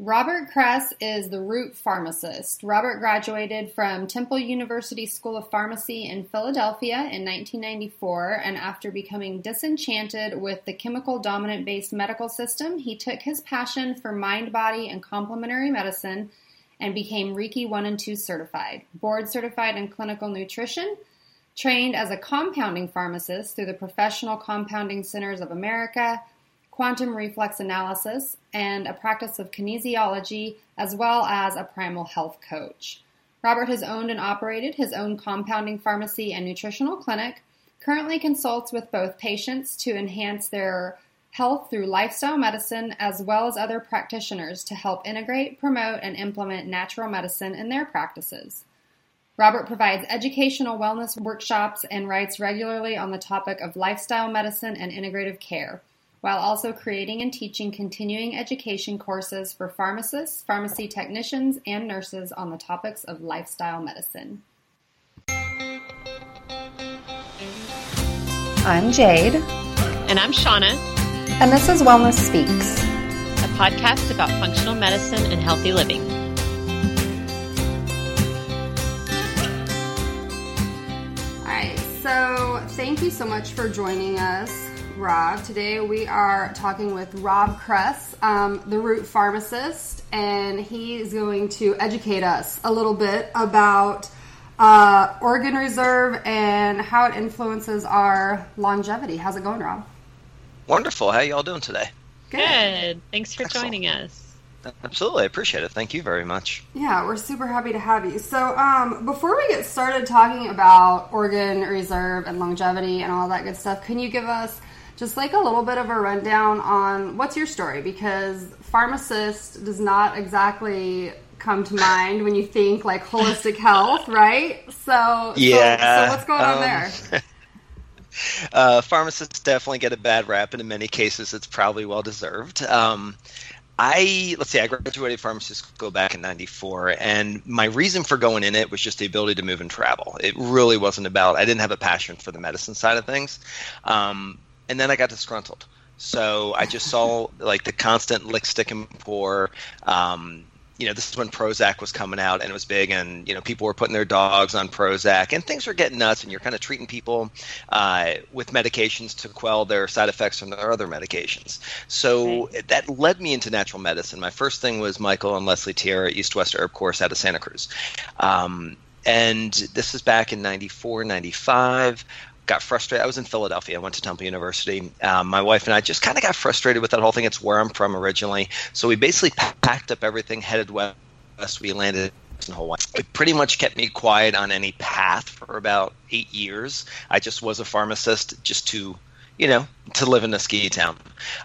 Robert Kress is the root pharmacist. Robert graduated from Temple University School of Pharmacy in Philadelphia in 1994, and after becoming disenchanted with the chemical dominant based medical system, he took his passion for mind, body, and complementary medicine and became Reiki 1 and 2 certified, board certified in clinical nutrition, trained as a compounding pharmacist through the Professional Compounding Centers of America, quantum reflex analysis, and a practice of kinesiology, as well as a primal health coach. Robert has owned and operated his own compounding pharmacy and nutritional clinic, currently consults with both patients to enhance their health through lifestyle medicine, as well as other practitioners to help integrate, promote, and implement natural medicine in their practices. Robert provides educational wellness workshops and writes regularly on the topic of lifestyle medicine and integrative care while also creating and teaching continuing education courses for pharmacists, pharmacy technicians, and nurses on the topics of lifestyle medicine. I'm Jade. And I'm Shauna. And this is Wellness Speaks, a podcast about functional medicine and healthy living. All right, so thank you so much for joining us Rob. Today we are talking with Rob Kress, um, the root pharmacist, and he is going to educate us a little bit about uh, organ reserve and how it influences our longevity. How's it going, Rob? Wonderful. How y'all doing today? Good. Good. Thanks for Excellent. joining us. Absolutely, I appreciate it. Thank you very much. Yeah, we're super happy to have you. So, um, before we get started talking about organ reserve and longevity and all that good stuff, can you give us just like a little bit of a rundown on what's your story because pharmacist does not exactly come to mind when you think like holistic health, right? So yeah. So, so what's going um, on there? uh, pharmacists definitely get a bad rap, and in many cases, it's probably well deserved. Um, I let's see, I graduated pharmacy school back in '94, and my reason for going in it was just the ability to move and travel. It really wasn't about. I didn't have a passion for the medicine side of things. Um, and then I got disgruntled. So I just saw like the constant lick, stick, and pour. Um, you know, this is when Prozac was coming out and it was big, and you know, people were putting their dogs on Prozac, and things were getting nuts, and you're kind of treating people uh, with medications to quell their side effects from their other medications. So okay. that led me into natural medicine. My first thing was Michael and Leslie Tierra at East West Herb Course out of Santa Cruz. Um, and this is back in 94, 95 got frustrated. I was in Philadelphia. I went to Temple University. Um, my wife and I just kind of got frustrated with that whole thing. It's where I'm from originally. So we basically packed up everything, headed west. We landed in Hawaii. It pretty much kept me quiet on any path for about eight years. I just was a pharmacist just to, you know, to live in a ski town.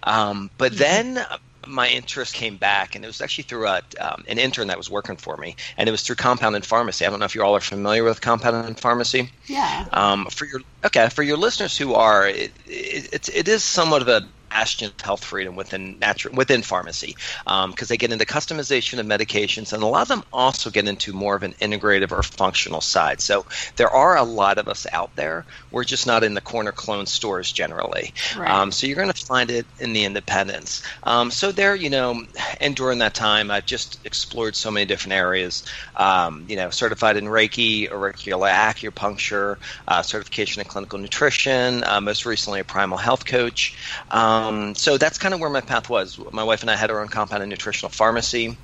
Um, but mm-hmm. then my interest came back, and it was actually through a, um, an intern that was working for me, and it was through compounded pharmacy. I don't know if you all are familiar with compounded pharmacy. Yeah. Um, for your okay, for your listeners who are, it, it, it is somewhat of a bastion of health freedom within natural within pharmacy because um, they get into customization of medications and a lot of them also get into more of an integrative or functional side. So there are a lot of us out there. We're just not in the corner clone stores generally. Right. um, so you're going to find it in the independents. Um, so there you know and during that time i've just explored so many different areas. Um, you know certified in reiki auricular acupuncture uh, certification in clinical nutrition uh, most recently a primal health coach. Um, um, so that's kind of where my path was. My wife and I had our own compound and nutritional pharmacy,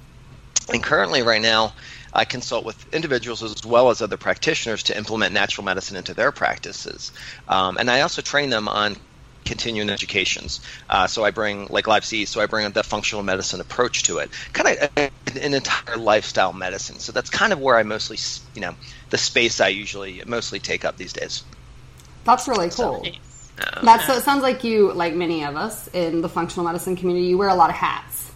and currently, right now, I consult with individuals as well as other practitioners to implement natural medicine into their practices. Um, and I also train them on continuing educations. Uh, so I bring like Live C, so I bring the functional medicine approach to it, kind of an entire lifestyle medicine. So that's kind of where I mostly, you know, the space I usually mostly take up these days. That's really cool. So, that's so. It sounds like you, like many of us in the functional medicine community, you wear a lot of hats,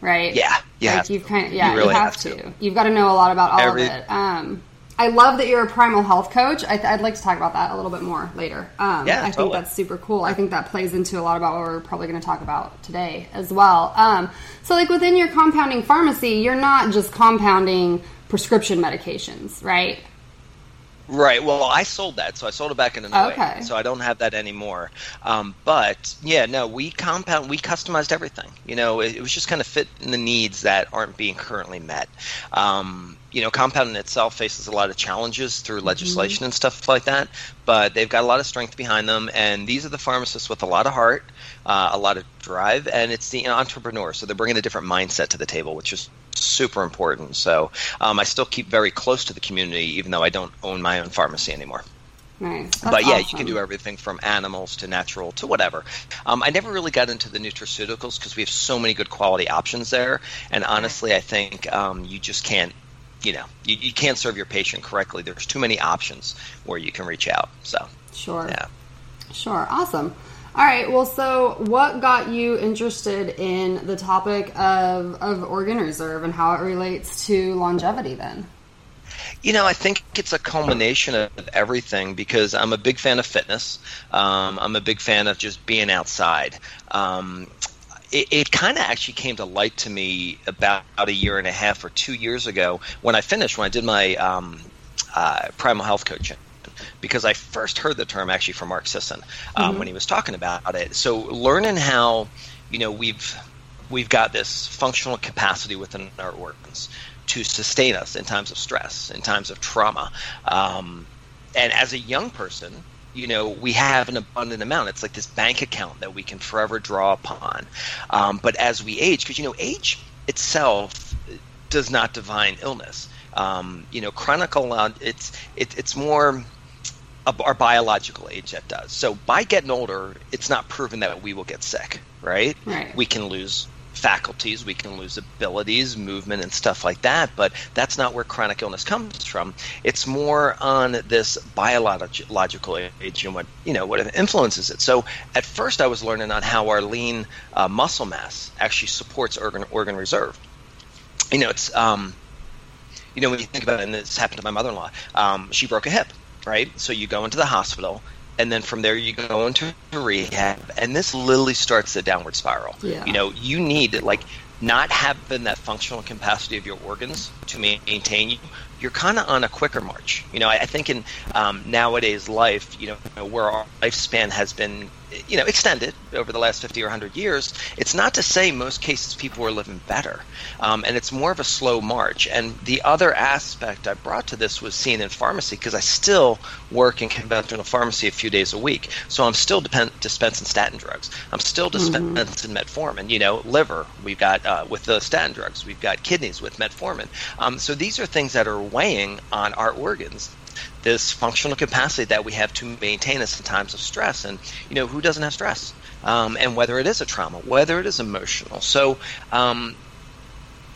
right? Yeah, yeah. Like you've kind of, yeah, you, really you have, have to. to. You've got to know a lot about all Every, of it. Um, I love that you're a primal health coach. I would like to talk about that a little bit more later. Um, yeah, I think that's super cool. I think that plays into a lot about what we're probably going to talk about today as well. Um, so, like within your compounding pharmacy, you're not just compounding prescription medications, right? Right. Well, I sold that, so I sold it back in the oh okay. So I don't have that anymore. Um, but yeah, no, we compound, we customized everything. You know, it, it was just kind of fit in the needs that aren't being currently met. Um, you know, compounding itself faces a lot of challenges through mm-hmm. legislation mm-hmm. and stuff like that, but they've got a lot of strength behind them. And these are the pharmacists with a lot of heart, uh, a lot of drive, and it's the entrepreneur. So they're bringing a different mindset to the table, which is super important. So um, I still keep very close to the community, even though I don't own my own pharmacy anymore. Nice. but yeah, awesome. you can do everything from animals to natural to whatever. Um, I never really got into the nutraceuticals because we have so many good quality options there, and honestly, I think um, you just can't. You know, you, you can't serve your patient correctly. There's too many options where you can reach out. So, sure. Yeah. Sure. Awesome. All right. Well, so what got you interested in the topic of, of organ reserve and how it relates to longevity then? You know, I think it's a culmination of everything because I'm a big fan of fitness. Um, I'm a big fan of just being outside. Um, it, it kind of actually came to light to me about a year and a half or two years ago when I finished, when I did my um, uh, primal health coaching because I first heard the term actually from Mark Sisson um, mm-hmm. when he was talking about it. So learning how you know we've we've got this functional capacity within our organs to sustain us in times of stress, in times of trauma, um, and as a young person. You know, we have an abundant amount. It's like this bank account that we can forever draw upon. Um, but as we age, because you know, age itself does not define illness. Um, you know, chronic it's it, it's more our biological age that does. So by getting older, it's not proven that we will get sick, right? Right. We can lose faculties, we can lose abilities, movement, and stuff like that, but that's not where chronic illness comes from. It's more on this biological age and what you know what influences it. So at first, I was learning on how our lean uh, muscle mass actually supports organ organ reserve. You know, it's um, you know when you think about it, and this happened to my mother-in-law. Um, she broke a hip right? So you go into the hospital, and then from there you go into rehab, and this literally starts the downward spiral. Yeah. You know, you need to like not having that functional capacity of your organs to maintain you you're kind of on a quicker march. You know, I, I think in um, nowadays life, you know, where our lifespan has been, you know, extended over the last 50 or 100 years, it's not to say most cases people are living better. Um, and it's more of a slow march. And the other aspect I brought to this was seen in pharmacy because I still work in conventional pharmacy a few days a week. So I'm still depend- dispensing statin drugs. I'm still dispensing mm-hmm. metformin. You know, liver, we've got uh, with the statin drugs, we've got kidneys with metformin. Um, so these are things that are weighing on our organs this functional capacity that we have to maintain us in times of stress. And you know, who doesn't have stress? Um, and whether it is a trauma, whether it is emotional. So, um,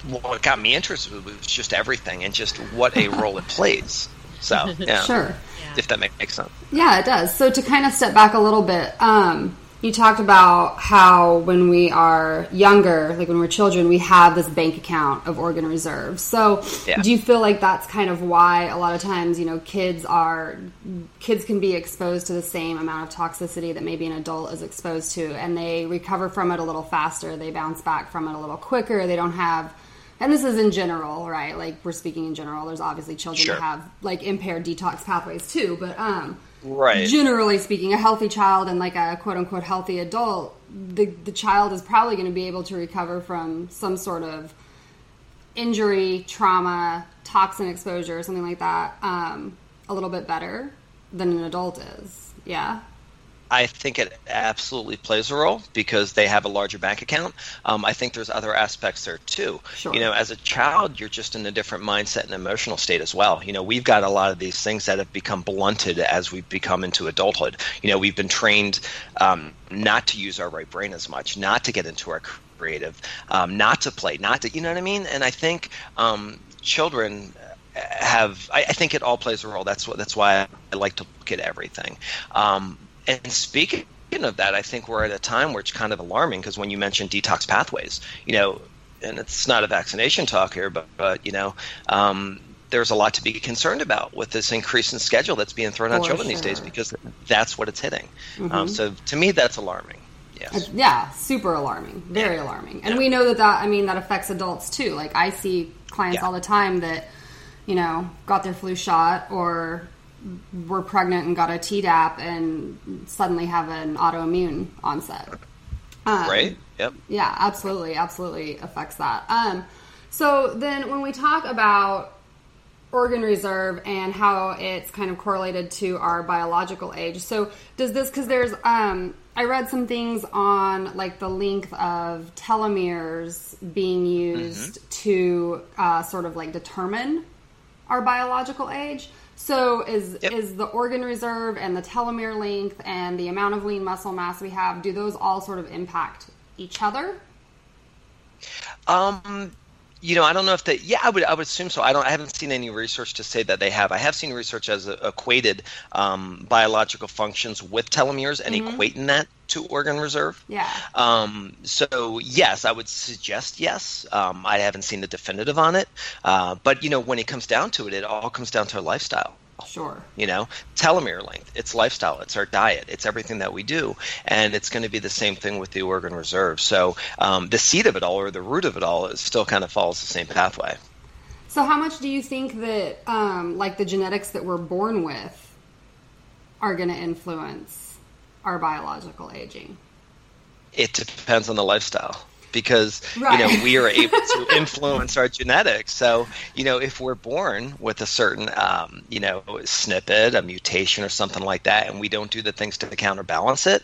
what got me interested was just everything and just what a role it plays. So, yeah, sure, if that makes sense. Yeah, it does. So to kind of step back a little bit, um, you talked about how when we are younger, like when we're children, we have this bank account of organ reserves. So, yeah. do you feel like that's kind of why a lot of times, you know, kids are kids can be exposed to the same amount of toxicity that maybe an adult is exposed to, and they recover from it a little faster, they bounce back from it a little quicker, they don't have and this is in general, right? Like we're speaking in general. There's obviously children sure. that have like impaired detox pathways too, but um, right. Generally speaking a healthy child and like a quote unquote healthy adult the the child is probably going to be able to recover from some sort of injury trauma toxin exposure something like that um, a little bit better than an adult is. Yeah I think it absolutely plays a role because they have a larger bank account. Um, I think there's other aspects there too. Sure. You know, as a child, you're just in a different mindset and emotional state as well. You know, we've got a lot of these things that have become blunted as we've become into adulthood. You know, we've been trained um, not to use our right brain as much, not to get into our creative, um, not to play, not to, you know what I mean? And I think um, children have I, I, think it all plays a role. That's what that's why I like to look at everything. And speaking of that, I think we're at a time where it's kind of alarming because when you mention detox pathways, you know, and it's not a vaccination talk here, but, but you know, um, there's a lot to be concerned about with this increase in schedule that's being thrown on children sure. these days because that's what it's hitting. Um, mm-hmm. Um, so to me, that's alarming. Yes. Yeah, super alarming, very yeah. alarming. And yeah. we know that that I mean that affects adults too. Like I see clients yeah. all the time that you know got their flu shot or were pregnant and got a Tdap and suddenly have an autoimmune onset. Um, right. Yep. Yeah, absolutely, absolutely affects that. Um, so then, when we talk about organ reserve and how it's kind of correlated to our biological age. So does this because there's um, I read some things on like the length of telomeres being used mm-hmm. to uh, sort of like determine our biological age. So is yep. is the organ reserve and the telomere length and the amount of lean muscle mass we have do those all sort of impact each other? Um, you know, I don't know if that. Yeah, I would. I would assume so. I don't. I haven't seen any research to say that they have. I have seen research as equated um, biological functions with telomeres and mm-hmm. equating that to organ reserve. Yeah. Um, so yes, I would suggest yes. Um, I haven't seen the definitive on it, uh, but you know, when it comes down to it, it all comes down to our lifestyle. Sure. You know, telomere length, it's lifestyle, it's our diet, it's everything that we do. And it's going to be the same thing with the organ reserve. So um, the seed of it all or the root of it all is still kind of follows the same pathway. So, how much do you think that, um, like, the genetics that we're born with are going to influence our biological aging? It depends on the lifestyle because right. you know we are able to influence our genetics. So you know if we're born with a certain um, you know snippet, a mutation, or something like that, and we don't do the things to counterbalance it.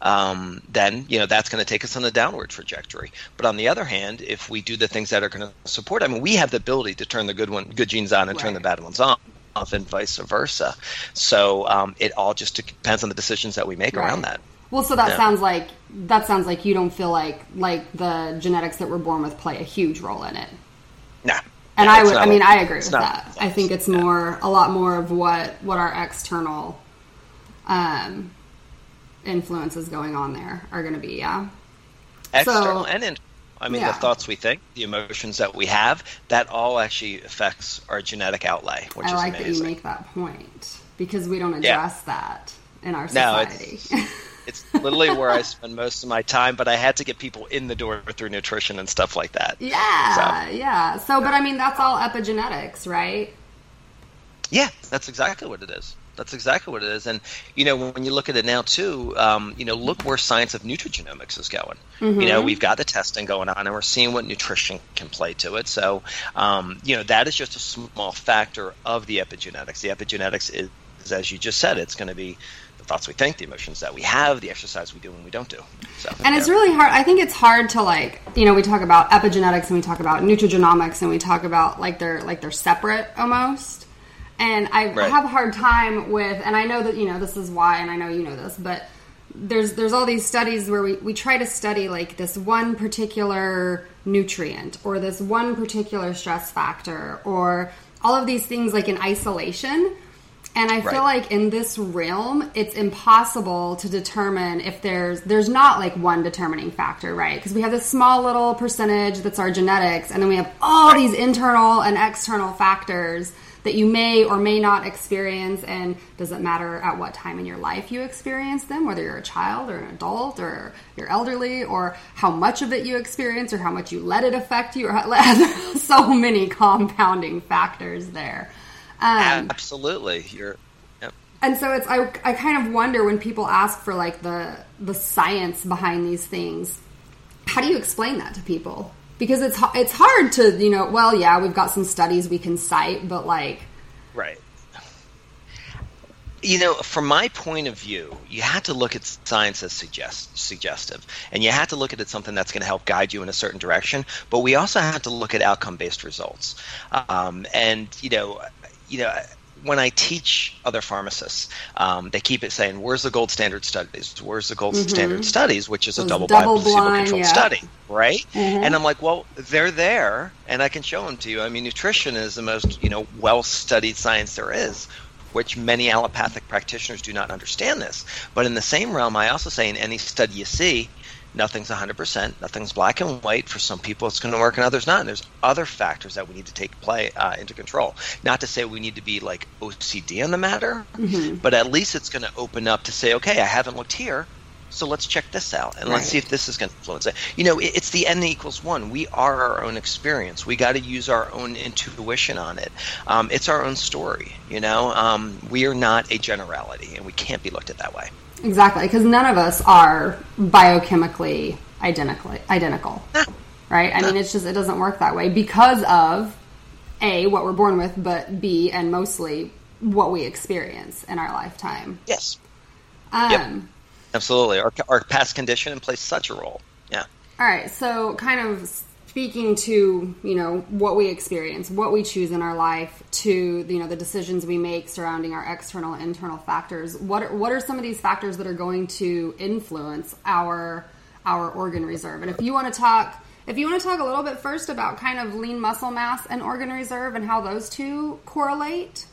Um, then you know that's going to take us on a downward trajectory. But on the other hand, if we do the things that are going to support, I mean, we have the ability to turn the good one, good genes on, and right. turn the bad ones on off and vice versa. So um, it all just depends on the decisions that we make right. around that. Well, so that yeah. sounds like that sounds like you don't feel like like the genetics that we're born with play a huge role in it. Nah. And yeah, I would, I mean, I agree with that. I think it's more, a lot more of what what our external um, influences going on there are going to be. Yeah. External so, and internal. I mean, yeah. the thoughts we think, the emotions that we have, that all actually affects our genetic outlay, which is I is like amazing. that you make that point because we don't address yeah. that in our society. No, it's literally where I spend most of my time, but I had to get people in the door through nutrition and stuff like that. Yeah, so, yeah. So, but I mean, that's all epigenetics, right? Yeah, that's exactly what it is. That's exactly what it is. And you know, when you look at it now too, um, you know, look where science of nutrigenomics is going. Mm-hmm. You know, we've got the testing going on, and we're seeing what nutrition can play to it. So, um, you know, that is just a small factor of the epigenetics. The epigenetics is, as you just said, it's going to be the thoughts we think, the emotions that we have, the exercise we do and we don't do. So, and yeah. it's really hard. I think it's hard to like, you know, we talk about epigenetics and we talk about nutrigenomics and we talk about like they're like they're separate almost. And I right. have a hard time with, and I know that you know this is why, and I know you know this, but there's there's all these studies where we, we try to study like this one particular nutrient or this one particular stress factor or all of these things like in isolation and I feel like in this realm, it's impossible to determine if there's there's not like one determining factor, right? Because we have this small little percentage that's our genetics, and then we have all right. these internal and external factors that you may or may not experience. And does it matter at what time in your life you experience them, whether you're a child or an adult or you're elderly, or how much of it you experience, or how much you let it affect you, or so many compounding factors there. Um, Absolutely, you're. And so it's I, I kind of wonder when people ask for like the the science behind these things, how do you explain that to people? Because it's it's hard to you know well yeah we've got some studies we can cite but like right you know, from my point of view, you have to look at science as suggest, suggestive, and you have to look at it something that's going to help guide you in a certain direction. But we also have to look at outcome-based results. Um, and you know, you know, when I teach other pharmacists, um, they keep it saying, "Where's the gold standard studies? Where's the gold mm-hmm. standard studies?" Which is a double, double blind, placebo-controlled yeah. study, right? Mm-hmm. And I'm like, "Well, they're there, and I can show them to you." I mean, nutrition is the most you know well-studied science there is. Which many allopathic practitioners do not understand this. But in the same realm, I also say in any study you see, nothing's 100%, nothing's black and white. For some people, it's going to work and others not. And there's other factors that we need to take play uh, into control. Not to say we need to be like OCD on the matter, mm-hmm. but at least it's going to open up to say, okay, I haven't looked here. So let's check this out and Right. let's see if this is going to influence it. You know, it, it's the n equals one. We are our own experience. We got to use our own intuition on it. Um, it's our own story. You know, um, we are not a generality, and we can't be looked at that way. Exactly, because none of us are biochemically identically identical, right? I mean, it's just it doesn't work that way because of a what we're born with, but b and mostly what we experience in our lifetime. Yes, Um, absolutely. Our, our past condition plays such a role. Yeah. All right, so kind of speaking to you know what we experience, what we choose in our life, to you know the decisions we make surrounding our external internal factors. What are, what are some of these factors that are going to influence our our organ reserve? And if you want to talk, if you want to talk a little bit first about kind of lean muscle mass and organ reserve and how those two correlate,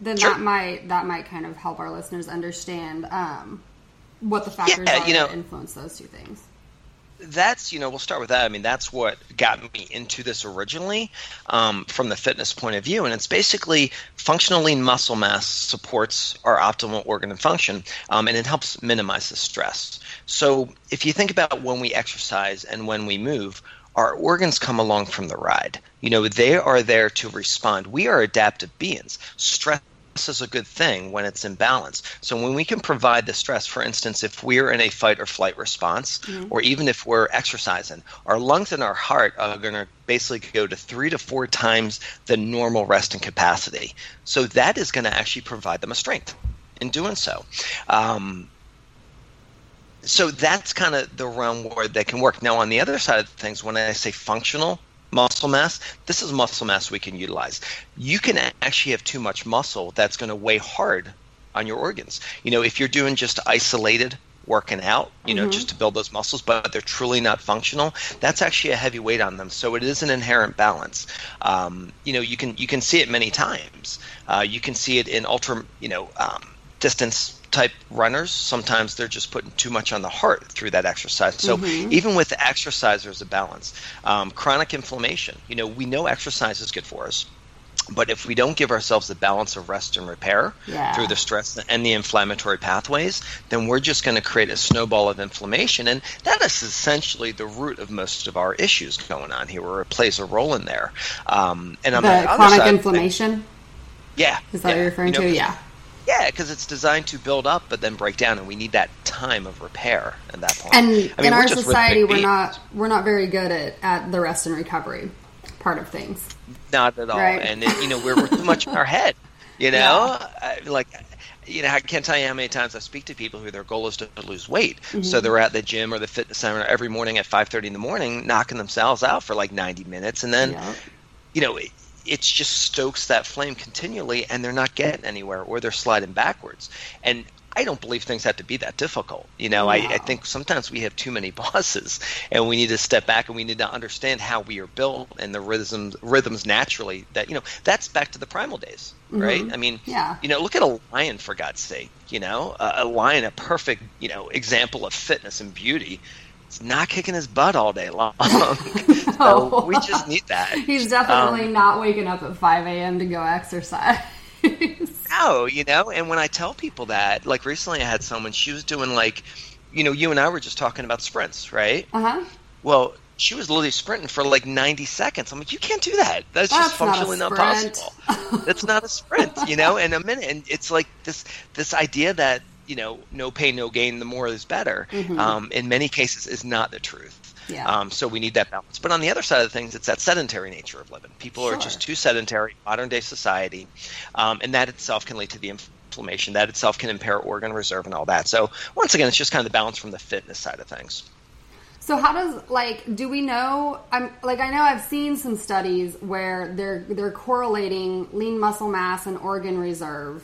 then Sure. that might that might kind of help our listeners understand um, what the factors Yeah, are you know- that influence those two things. That's you know we'll start with that. I mean that's what got me into this originally um, from the fitness point of view. And it's basically functional lean muscle mass supports our optimal organ and function um, and it helps minimize the stress. So if you think about when we exercise and when we move our organs come along from the ride. You know they are there to respond. We are adaptive beings. Stress stress is a good thing when it's in balance. So when we can provide the stress, for instance, if we're in a fight or flight response, or even if we're exercising, our lungs and our heart are going to basically go to three to four times the normal resting capacity. So that is going to actually provide them a strength in doing so. Um, so that's kind of the realm where they can work. Now, on the other side of things, when I say functional muscle mass, this is muscle mass we can utilize. You can actually have too much muscle that's going to weigh hard on your organs. You know, if you're doing just isolated working out, you know, just to build those muscles, but they're truly not functional, that's actually a heavy weight on them. So it is an inherent balance. Um, you know, you can you can see it many times. Uh, you can see it in ultra, you know, um, distance type runners. Sometimes they're just putting too much on the heart through that exercise. So even with exercise, there's a balance. Um, chronic inflammation. You know, we know exercise is good for us. But if we don't give ourselves the balance of rest and repair Yeah. through the stress and the inflammatory pathways, then we're just going to create a snowball of inflammation. And that is essentially the root of most of our issues going on here, where it plays a role in there. Um, and on the, The chronic side, inflammation. yeah. Is that yeah, what you're referring you know, to? Yeah. Yeah, because it's designed to build up but then break down, and we need that time of repair at that point. And I mean, in our society, we're beings. not we're not very good at, at the rest and recovery part of things. Not at all. Right. And it, you know, we're, we're too much in our head. You know, I, like, you know, I can't tell you how many times I speak to people who their goal is to lose weight. Mm-hmm. So they're at the gym or the fitness center every morning at five thirty in the morning, knocking themselves out for like ninety minutes, and then, Yeah. you know, it, just stokes that flame continually, and they're not getting anywhere, or they're sliding backwards. And I don't believe things have to be that difficult. You know, I, I think sometimes we have too many bosses, and we need to step back and we need to understand how we are built and the rhythms rhythms naturally. That you know, that's back to the primal days, right? I mean, Mm-hmm. Yeah. you know, look at a lion for God's sake. You know, a, a lion, a perfect you know example of fitness and beauty. It's not kicking his butt all day long. so we just need that. He's definitely Um, not waking up at 5 a.m. to go exercise. No, you know, and when I tell people that, like recently I had someone, she was doing like, you know, you and I were just talking about sprints, right? uh huh. Well, she was literally sprinting for like 90 seconds. I'm like, you can't do that. That's, just That's not a functionally not, sprint. possible. That's not a sprint, you know. And a minute, and it's like this this idea that you know, no pain, no gain. The more is better. Um, in many cases, is not the truth. Mm-hmm. Yeah. Um, so we need that balance. But on the other side of things, it's that sedentary nature of living. People are just too sedentary, modern day society, um, and that itself can lead to the inflammation. That itself can impair organ reserve and all that. So once again, it's just kind of the balance from the fitness side of things. So how does like do we know? I'm like I know I've seen some studies where they're they're correlating lean muscle mass and organ reserve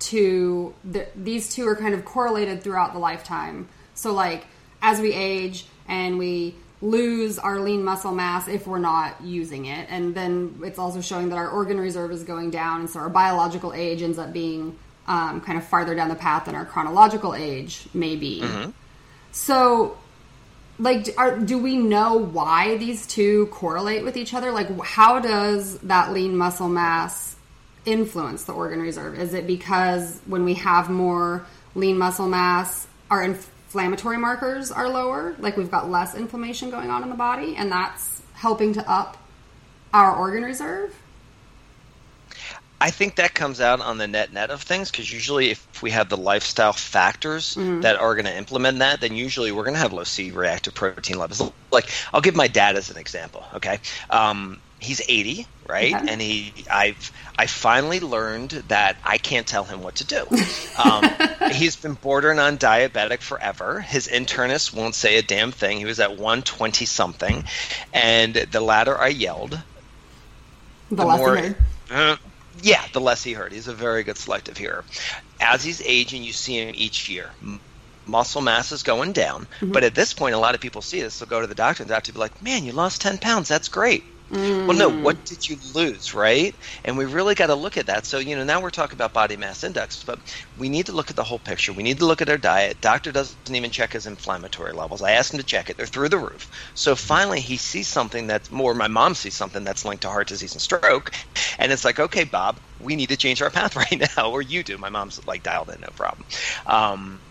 to the, these two are kind of correlated throughout the lifetime. So like as we age and we lose our lean muscle mass if we're not using it, and then it's also showing that our organ reserve is going down, and so our biological age ends up being um, kind of farther down the path than our chronological age may be. So like are, do we know why these two correlate with each other like how does that lean muscle mass influence the organ reserve is it because when we have more lean muscle mass our inflammatory markers are lower, like we've got less inflammation going on in the body, and that's helping to up our organ reserve. I think that comes out on the net net of things because usually if we have the lifestyle factors Mm-hmm. that are going to implement that, then usually we're going to have low C reactive protein levels. Like I'll give my dad as an example. Okay, um, he's 80, right? Okay. And he, I've, I finally learned that I can't tell him what to do. Um, he's been bordering on diabetic forever. His internist won't say a damn thing. He was at 120 something, and the ladder I yelled, The, the less more, you heard. Uh, yeah, the less he heard. He's a very good selective hearer. As he's aging, you see him each year. Muscle mass is going down, Mm-hmm. but at this point, a lot of people see this. They'll go to the doctor, and the doctor will be like, "Man, you lost ten pounds. That's great." Well, no, Mm. what did you lose, right? And we really got to look at that. So, you know, now we're talking about body mass index, but we need to look at the whole picture. We need to look at our diet. Doctor doesn't even check his inflammatory levels. I asked him to check it; they're through the roof. So finally, he sees something that's more. My mom sees something that's linked to heart disease and stroke, and it's like, okay, Bob, we need to change our path right now, or you do. My mom's like dialed in, no problem. Um,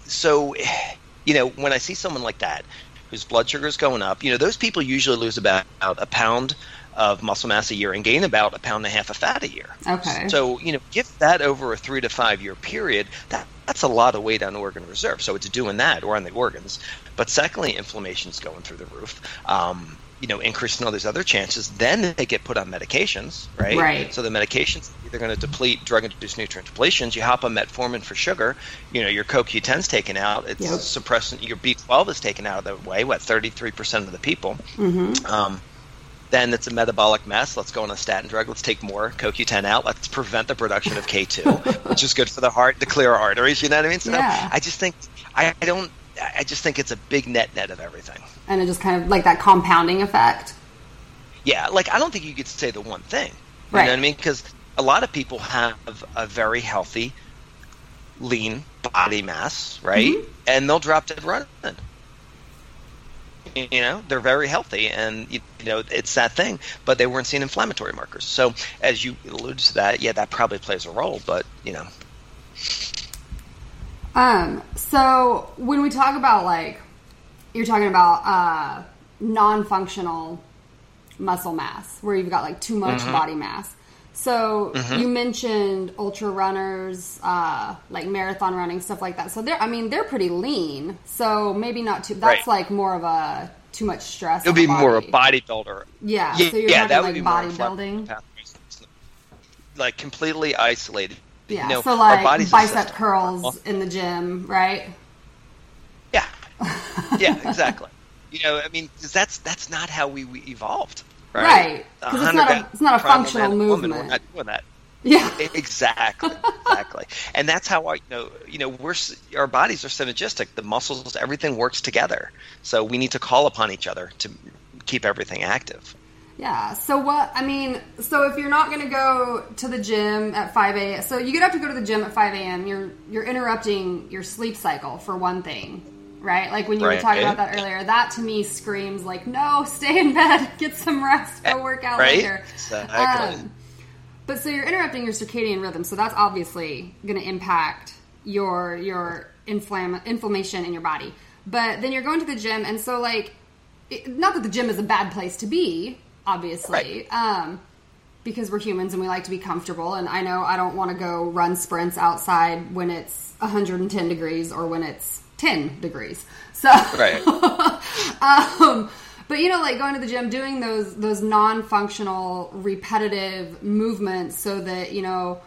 so, you know, when I see someone like that whose blood sugar is going up, you know, those people usually lose about a pound of muscle mass a year and gain about a pound and a half of fat a year. Okay. So, you know, give that over a three to five year period, that, that's a lot of weight on organ reserve. So it's doing that or on the organs. But secondly, inflammation's going through the roof. Um, you know, increasing all these other chances. Then they get put on medications, right? Right. So the medications either going to deplete drug-induced nutrient depletions. You hop on metformin for sugar. You know, your coq10 is taken out. It's Yep. suppressing. Your B12 is taken out of the way. What, 33% of the people? Mm-hmm. Um, then it's a metabolic mess. Let's go on a statin drug. Let's take more CoQ10 out. Let's prevent the production of K2, which is good for the heart to clear arteries. You know what I mean? So Yeah. I just think I, I don't. I just think it's a big net net of everything. And it just kind of like that compounding effect. Yeah, like I don't think you could say the one thing. You Right. know what I mean? Because a lot of people have a very healthy, lean body mass, right? Mm-hmm. And they'll drop dead running. You know, they're very healthy, and you, you know it's that thing. But they weren't seeing inflammatory markers. So, as you alluded to that, yeah, that probably plays a role. But you know, Um, so when we talk about like you're talking about uh non-functional muscle mass where you've got like too much Mm-hmm. body mass. So you mentioned ultra runners, uh, like marathon running, stuff like that. So they're, I mean, they're pretty lean. So maybe not too. That's Right. like more of a too much stress. it'll be the more a bodybuilder. Yeah. Yeah, so you're yeah, that would like be bodybuilding. Like completely isolated. Yeah. You know, so like bicep curls in the gym, right? Yeah, exactly. You know, I mean, 'cause that's that's not how we, we evolved, right? Right. it's not a- it's not a functional and woman, movement. We're not doing that. Yeah. Exactly, exactly, and that's how I, you know, you know, we're our bodies are synergistic. The muscles, everything works together. So we need to call upon each other to keep everything active. Yeah. So what? I mean, so if you're not going to go to the gym at five a.m., so you have to go to the gym at five a.m. You're you're interrupting your sleep cycle for one thing, right? Like when you were talking about that earlier, that to me screams like, no, stay in bed, get some rest, go work out Right? later. Exactly. Um, but so you're interrupting your circadian rhythm, so that's obviously going to impact your your inflam- inflammation in your body. But then you're going to the gym, and so like, it, not that the gym is a bad place to be, obviously, um, because we're humans and we like to be comfortable. And I know I don't want to go run sprints outside when it's 110 degrees or when it's 10 degrees. So Right. um, but you know, like going to the gym, doing those those non-functional, repetitive movements, so that you know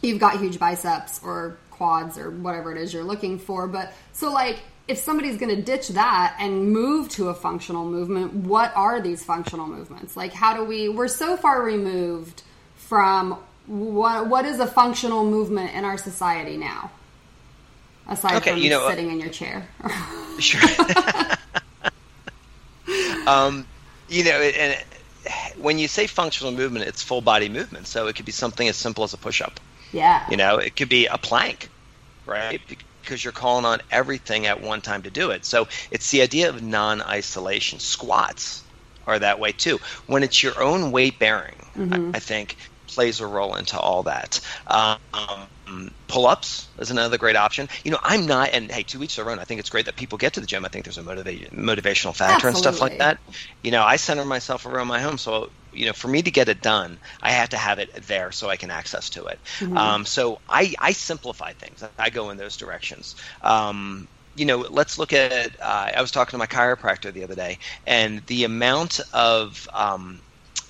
you've got huge biceps or quads or whatever it is you're looking for. But so, like, if somebody's going to ditch that and move to a functional movement, what are these functional movements? Like, how do we? We're so far removed from what what is a functional movement in our society now. Aside Okay, from you know, uh, sitting in your chair. Sure. um, you know, and when you say functional movement, it's full body movement. So it could be something as simple as a push up. yeah. You know, it could be a plank, right? Because you're calling on everything at one time to do it. So it's the idea of non isolation. Squats are that way too. When it's your own weight bearing, I, I think plays a role into all that. Um, pull-ups is another great option. You know, I'm not, and hey, to each their own. I think it's great that people get to the gym. I think there's a motiva- motivational factor Absolutely. and stuff like that. You know, I center myself around my home, so you know, for me to get it done, I have to have it there so I can access to it. Mm-hmm. Um, so I, I simplify things. I go in those directions. Um, you know, let's look at. Uh, I was talking to my chiropractor the other day, and the amount of um,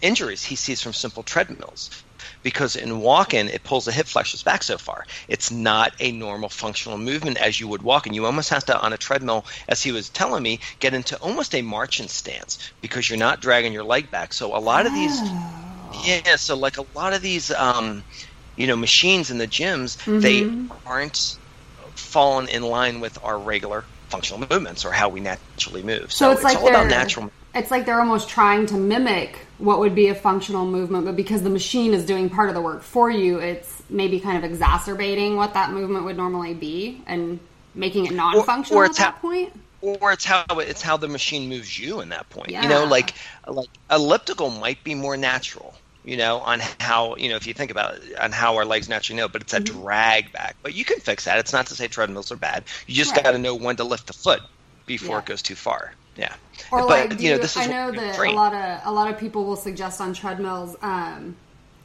injuries he sees from simple treadmills because in walking it pulls the hip flexors back so far. It's not a normal functional movement as you would walk, and you almost have to on a treadmill, as he was telling me, get into almost a marching stance because you're not dragging your leg back. So a lot of these, oh. yeah, so like a lot of these, um, you know, machines in the gyms, mm-hmm. they aren't fallen in line with our regular functional movements or how we naturally move. So, so it's, it's, like all about natural. It's like they're almost trying to mimic what would be a functional movement, but because the machine is doing part of the work for you, it's maybe kind of exacerbating what that movement would normally be and making it non-functional or, or at that point. Or it's how it's how the machine moves you in that point. Yeah. You know, like like elliptical might be more natural you know, on how, you know, if you think about it, on how our legs naturally know, but it's a mm-hmm. drag back. But you can fix that. It's not to say treadmills are bad. You just right. got to know when to lift the foot before yeah. it goes too far. Yeah. Or but, like, you, know, this is I know that a lot of a lot of people will suggest on treadmills um,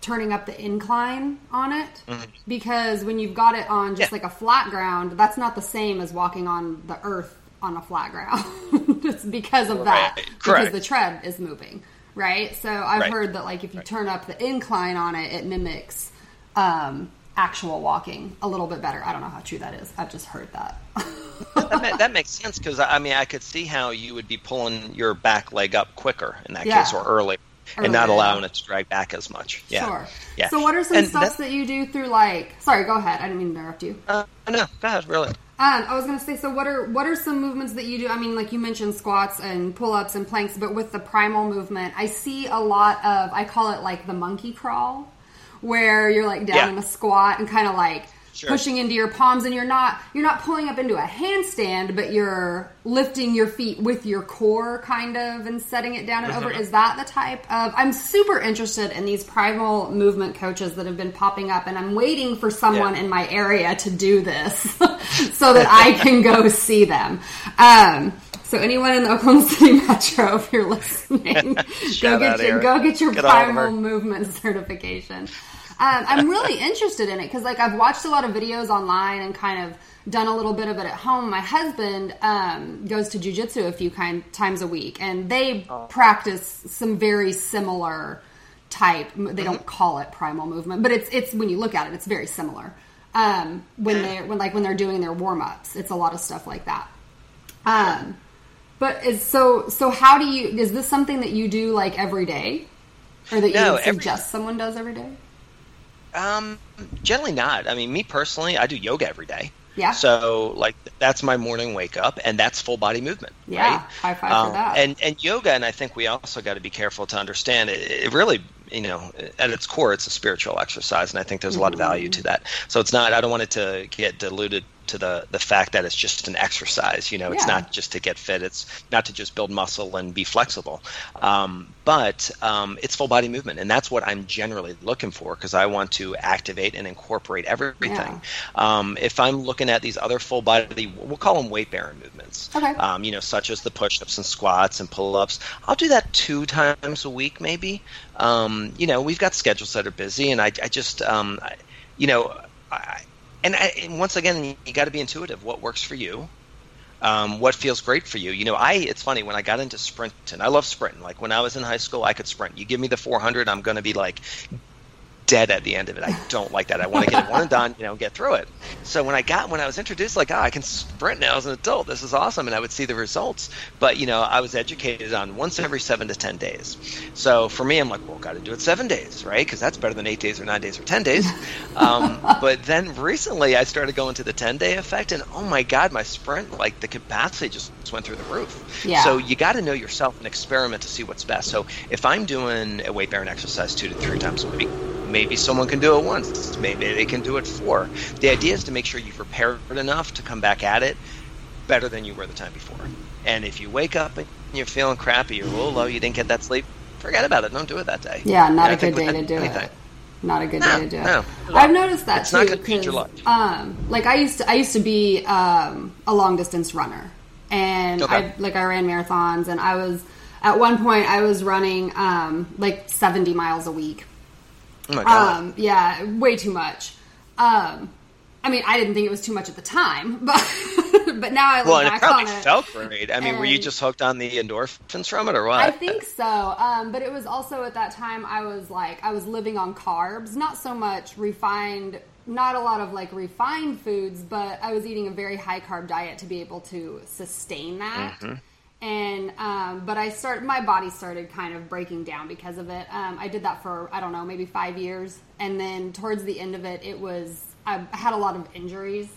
turning up the incline on it mm-hmm. because when you've got it on just yeah. like a flat ground, that's not the same as walking on the earth on a flat ground. just because of that, right. because the tread is moving right? So I've right. heard that like if you right. turn up the incline on it, it mimics um, actual walking a little bit better. I don't know how true that is. I've just heard that. that, that, makes sense because I mean I could see how you would be pulling your back leg up quicker in that yeah. case or early. and not allowing it to drag back as much. Yeah. Sure. Yeah. So, what are some and stuff that, that you do through like? Sorry, go ahead. I didn't mean to interrupt you. Uh, no, go ahead. Really. Um, I was gonna say, so what are what are some movements that you do? I mean, like you mentioned squats and pull ups and planks, but with the primal movement, I see a lot of I call it like the monkey crawl, where you're like down yeah. in a squat and kind of like sure. pushing into your palms and you're not you're not pulling up into a handstand but you're lifting your feet with your core kind of and setting it down and over uh-huh. is that the type of i'm super interested in these primal movement coaches that have been popping up and i'm waiting for someone yeah. in my area to do this so that i can go see them um, so anyone in the Oklahoma City metro, if you're listening, go get your go get your get primal movement certification. Um, I'm really interested in it because, like, I've watched a lot of videos online and kind of done a little bit of it at home. My husband um, goes to jujitsu a few kind times a week, and they oh. practice some very similar type. They don't call it primal movement, but it's it's when you look at it, it's very similar. Um, when they when like when they're doing their warm ups, it's a lot of stuff like that. Um, but is so so how do you? Is this something that you do like every day, or that no, you suggest every, someone does every day? Um, generally not. I mean, me personally, I do yoga every day. Yeah. So like that's my morning wake up, and that's full body movement. Yeah. Right? High five um, for that. And and yoga, and I think we also got to be careful to understand it, it. really, you know, at its core, it's a spiritual exercise, and I think there's a lot of value to that. So it's not. I don't want it to get diluted to the the fact that it's just an exercise. You know, it's not just to get fit. It's not to just build muscle and be flexible. Um, but um, it's full body movement, and that's what I'm generally looking for because I want to activate and incorporate everything. Yeah. Um, if I'm looking at these other full body, we'll call them weight bearing movements. Okay. Um, you know, such as the push ups and squats and pull ups. I'll do that two times a week, maybe. Um, you know, we've got schedules that are busy, and I, I just, um, I, you know, I, and, I, and once again, you got to be intuitive. What works for you? Um, what feels great for you. You know, I it's funny when I got into sprinting. I love sprinting. Like when I was in high school, I could sprint. You give me the 400, I'm going to be like dead at the end of it. I don't like that. I want to get it one and done, you know, get through it. So when I got when I was introduced, like, oh, I can sprint now as an adult. This is awesome, and I would see the results. But you know, I was educated on once every seven to ten days. So for me, I'm like, well, got to do it seven days, right? Because that's better than eight days or nine days or ten days. Um, but then recently, I started going to the ten day effect, and oh my god, my sprint, like the capacity just went through the roof. Yeah. So you got to know yourself and experiment to see what's best. So if I'm doing a weight bearing exercise two to three times a week maybe someone can do it once maybe they can do it four the idea is to make sure you've prepared enough to come back at it better than you were the time before and if you wake up and you're feeling crappy you're a little low you didn't get that sleep forget about it don't do it that day yeah not and a good day to do anything. it not a good No, day to do it. no. I've noticed that It's too. not gonna change your life. Um, like I used to, I used to be um, a long distance runner, and Okay. I like I ran marathons, and I was at one point I was running um, like seventy miles a week. Oh my god. Um, yeah, way too much. Um, I mean, I didn't think it was too much at the time, but but now I look well, and it back probably on it. felt great. I mean, were you just hooked on the endorphins from it, or what? I think so. Um, but it was also at that time I was like I was living on carbs, not so much refined, not a lot of like refined foods, but I was eating a very high carb diet to be able to sustain that. And um, but I start my body started kind of breaking down because of it. Um, I did that for I don't know maybe five years, and then towards the end of it, it was I had a lot of injuries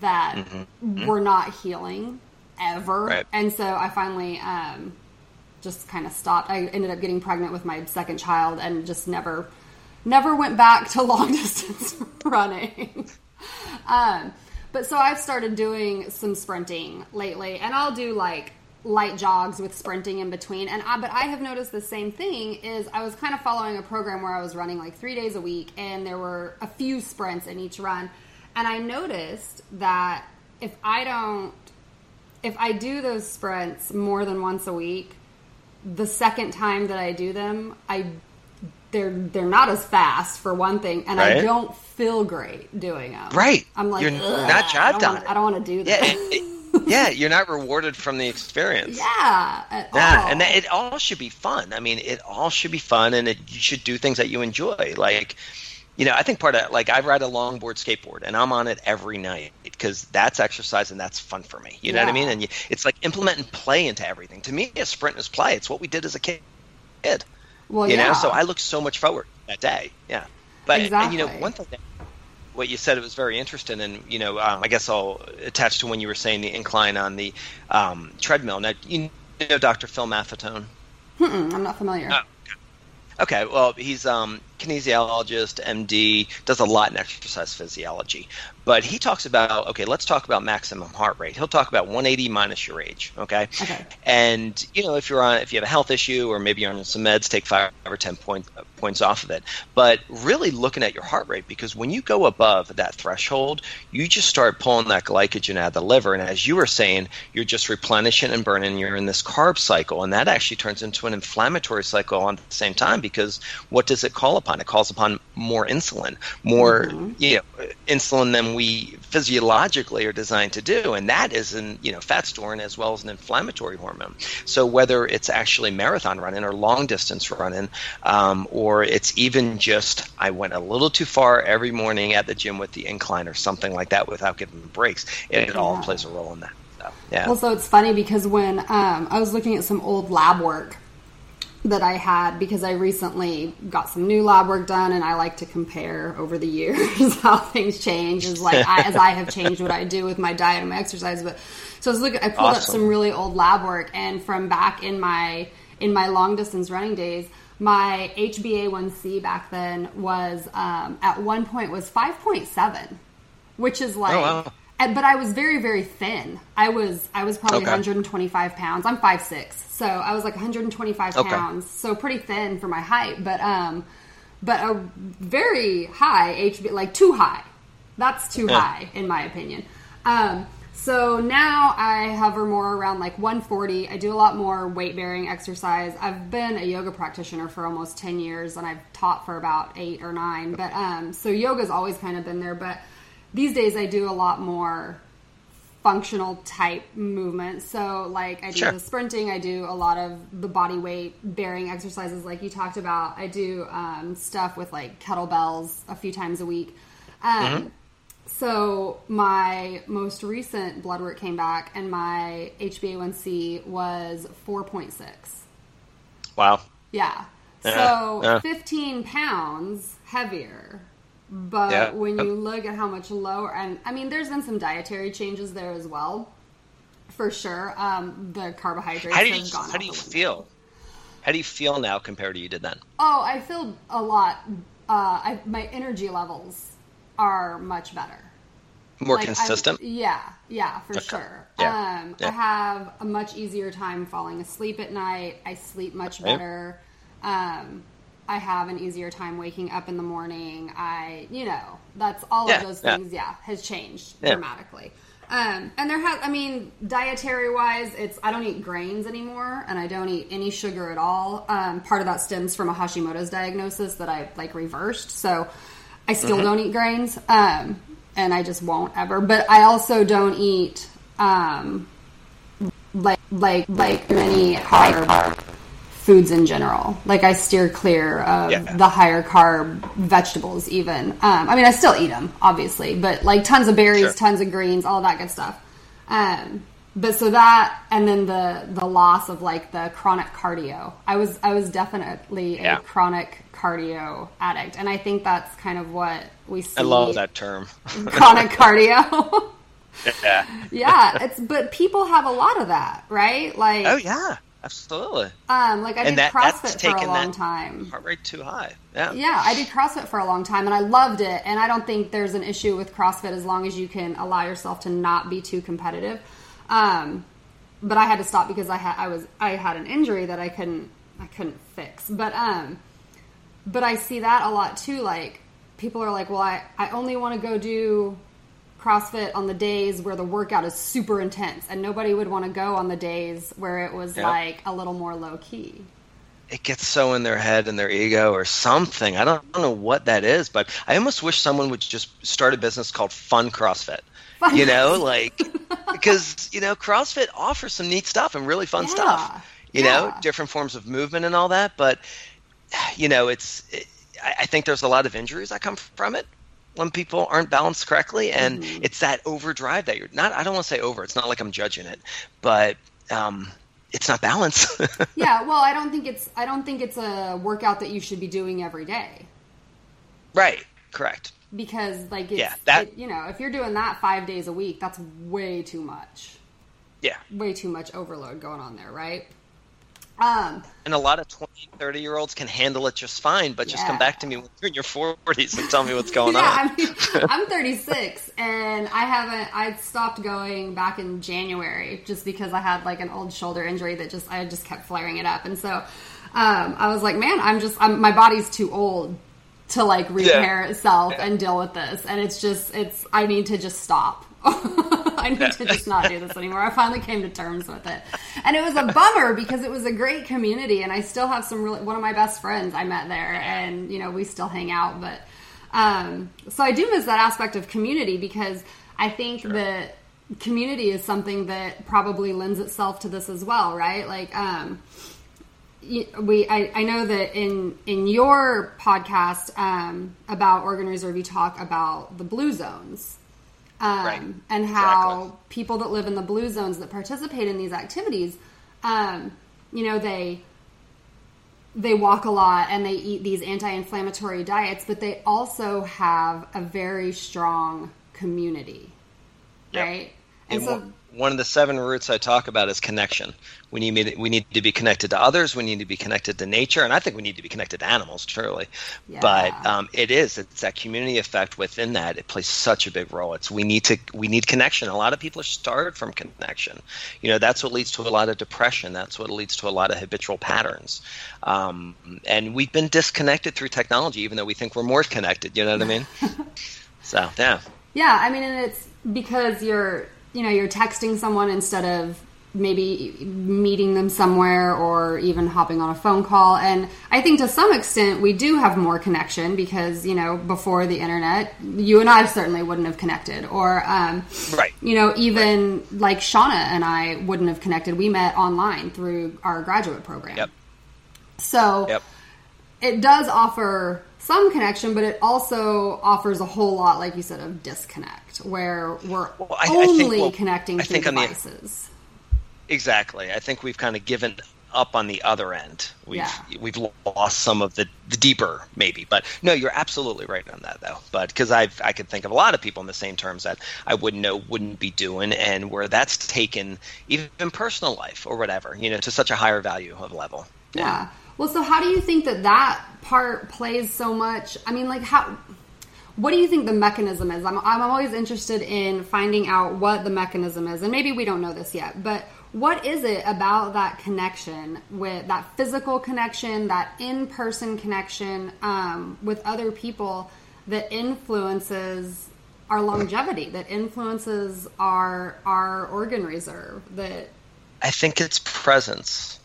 that were not healing ever, Right. and so I finally um, just kind of stopped. I ended up getting pregnant with my second child and just never, never went back to long distance running. um, but so I've started doing some sprinting lately, and I'll do like light jogs with sprinting in between. And I, but I have noticed the same thing is I was kind of following a program where I was running like three days a week, and there were a few sprints in each run, and I noticed that if I don't if I do those sprints more than once a week, the second time that I do them, I they're they're not as fast for one thing, and I don't feel great doing them. Right. I'm like, You're "Ugh, not I jabbed don't on wanna- I don't want to do yeah, that. it- yeah, you're not rewarded from the experience. Yeah, Yeah, all. and that, it all should be fun. I mean, it all should be fun, and it, you should do things that you enjoy. Like, you know, I think part of like I ride a longboard skateboard, and I'm on it every night because that's exercise and that's fun for me. You know what I mean? And you, it's like implementing play into everything. To me, a sprint is play. It's what we did as a kid. well, you yeah. know, so I look so much forward that day. Yeah, but and, you know, one thing that what you said it was very interesting, and you know, um, I guess I'll attach to when you were saying the incline on the um, treadmill. Now, you know, Dr. Phil Maffetone. Mm-mm, I'm not familiar. Oh. Okay, well, he's um, kinesiologist, MD, does a lot in exercise physiology. But he talks about okay, let's talk about maximum heart rate. He'll talk about 180 minus your age. Okay, Okay. and you know if you're on if you have a health issue or maybe you're on some meds, take five or ten point, points off of it. But really looking at your heart rate because when you go above that threshold, you just start pulling that glycogen out of the liver, and as you were saying, you're just replenishing and burning. You're in this carb cycle, and that actually turns into an inflammatory cycle at the same time because what does it call upon? It calls upon more insulin, more you know insulin than we physiologically are designed to do, and that is an you know fat storing as well as an inflammatory hormone. So whether it's actually marathon running or long distance running, um, or it's even just I went a little too far every morning at the gym with the incline or something like that without giving breaks, it, all plays a role in that. So, yeah. Well, so it's funny because when um, I was looking at some old lab work that I had because I recently got some new lab work done, and I like to compare over the years how things change as like I, as I have changed what I do with my diet and my exercise. But so I was looking, I pulled up some really old lab work, and from back in my in my long distance running days. My HbA1c back then was um, at one point was 5.7, which is like Oh, wow. And- but I was very, very thin. I was I was probably Okay. 125 pounds. I'm 5'6", so I was like 125 Okay. pounds. So pretty thin for my height, but um, but a very high HB, like too high. That's too Yeah. high in my opinion. Um, so now I hover more around like 140. I do a lot more weight bearing exercise. I've been a yoga practitioner for almost 10 years and I've taught for about eight or nine. But um, so yoga's always kind of been there. But these days I do a lot more functional type movements. So like I do Sure. the sprinting, I do a lot of the body weight bearing exercises like you talked about. I do um, stuff with like kettlebells a few times a week. Um, So my most recent blood work came back, and my HbA1c was four point six. wow. Yeah. Yeah, So yeah. 15 pounds heavier. But Yeah. when you look at how much lower, and I mean, there's been some dietary changes there as well, for sure. Um, the carbohydrates How do you have gone how do you feel? How do you feel now compared to you did then? Oh, I feel a lot. Uh, I, my energy levels are much better. More Like, consistent. yeah, yeah, for Okay. sure. Yeah. Um, Yeah. I have a much easier time falling asleep at night. I sleep much better. Um, I have an easier time waking up in the morning. I, you know, that's all Yeah, of those things. Yeah, has changed Yeah. dramatically. Um, and there has, I mean, dietary wise, it's I don't eat grains anymore, and I don't eat any sugar at all. Um, part of that stems from a Hashimoto's diagnosis that I like reversed, so I still Mm-hmm. don't eat grains, um, and I just won't ever. But I also don't eat um, like like like many carb foods in general. Like I steer clear of Yeah. the higher carb vegetables. Even um, I mean, I still eat them, obviously, but like tons of berries, Sure. tons of greens, all that good stuff. Um, but so that, and then the the loss of like the chronic cardio. I was I was definitely Yeah. a chronic cardio addict, and I think that's kind of what we see. I love that term. chronic cardio. yeah. yeah, it's but people have a lot of that, right? Like, Oh yeah, absolutely. um, like I and did that CrossFit for a long time. heart rate too high. Yeah. Yeah, I did CrossFit for a long time and I loved it. And I don't think there's an issue with CrossFit as long as you can allow yourself to not be too competitive. Um, but I had to stop because I had I was I had an injury that I couldn't I couldn't fix. But um, but I see that a lot too. Like people are like, well, I I only want to go do CrossFit on the days where the workout is super intense, and nobody would want to go on the days where it was Yep. like a little more low key. it gets so in their head and their ego or something. I don't, I don't know what that is, but I almost wish someone would just start a business called Fun CrossFit. Fun you know, like because you know CrossFit offers some neat stuff and really fun Yeah, stuff. You know, different forms of movement and all that. But you know, it's it, I I think there's a lot of injuries that come from it when people aren't balanced correctly, and Mm-hmm. it's that overdrive that you're not. I don't want to say over. It's not like I'm judging it, but um, it's not balanced. yeah, well, I don't think it's I don't think it's a workout that you should be doing every day right. Correct. because like it's, Yeah, that- it- you know if you're doing that five days a week, that's way too much, Yeah. way too much overload going on there, right? Um, And a lot of 20, 30 year olds can handle it just fine, but just come back to me when you're in your 40s and tell me what's going yeah, on. I mean, I'm 36 and I haven't. I stopped going back in January just because I had like an old shoulder injury that just I just kept flaring it up, and so um, I was like, man, I'm just I'm, my body's too old to like repair itself and deal with this, and it's just it's I need to just stop. I need to just not do this anymore. I finally came to terms with it, and it was a bummer because it was a great community, and I still have some really one of my best friends I met there, and you know we still hang out. But um, so I do miss that aspect of community because I think that community is something that probably lends itself to this as well, right? Like um, we I, I know that in in your podcast um, about organ reserve you talk about the blue zones um, Right. and how Exactly. people that live in the blue zones that participate in these activities um, you know they they walk a lot and they eat these anti-inflammatory diets but they also have a very strong community Yep. right and, And so one- of the seven roots I talk about is connection. We need we need to be connected to others. We need to be connected to nature, and I think we need to be connected to animals, truly. But um, it is it's that community effect within that. It plays such a big role. It's we need to we need connection. A lot of people are starved from connection. You know that's what leads to a lot of depression. That's what leads to a lot of habitual patterns. Um, and we've been disconnected through technology, even though we think we're more connected. You know what I mean? so yeah. Yeah, I mean, and it's because you're, you know, you're texting someone instead of maybe meeting them somewhere or even hopping on a phone call. And I think to some extent we do have more connection because, you know, before the internet, you and I certainly wouldn't have connected. Or, um, Right. you know, even like Shauna and I wouldn't have connected. We met online through our graduate program. Yep. So Yep. it does offer some connection, but it also offers a whole lot, like you said, of disconnect, where we're Well, I- I think- only well, connecting I through on the- devices. Exactly. I think we've kind of given up on the other end. We've Yeah. we've lost some of the, the deeper maybe. But no, you're absolutely right on that though. But because I I could think of a lot of people in the same terms that I wouldn't know wouldn't be doing, and where that's taken even in personal life or whatever, you know, to such a higher value of level. Yeah. Well, so how do you think that that part plays so much? I mean, like how. What do you think the mechanism is? I'm, I'm always interested in finding out what the mechanism is, and maybe we don't know this yet, but what is it about that connection with that physical connection, that in person connection um, with other people that influences our longevity, that influences our our organ reserve? That I think it's presence.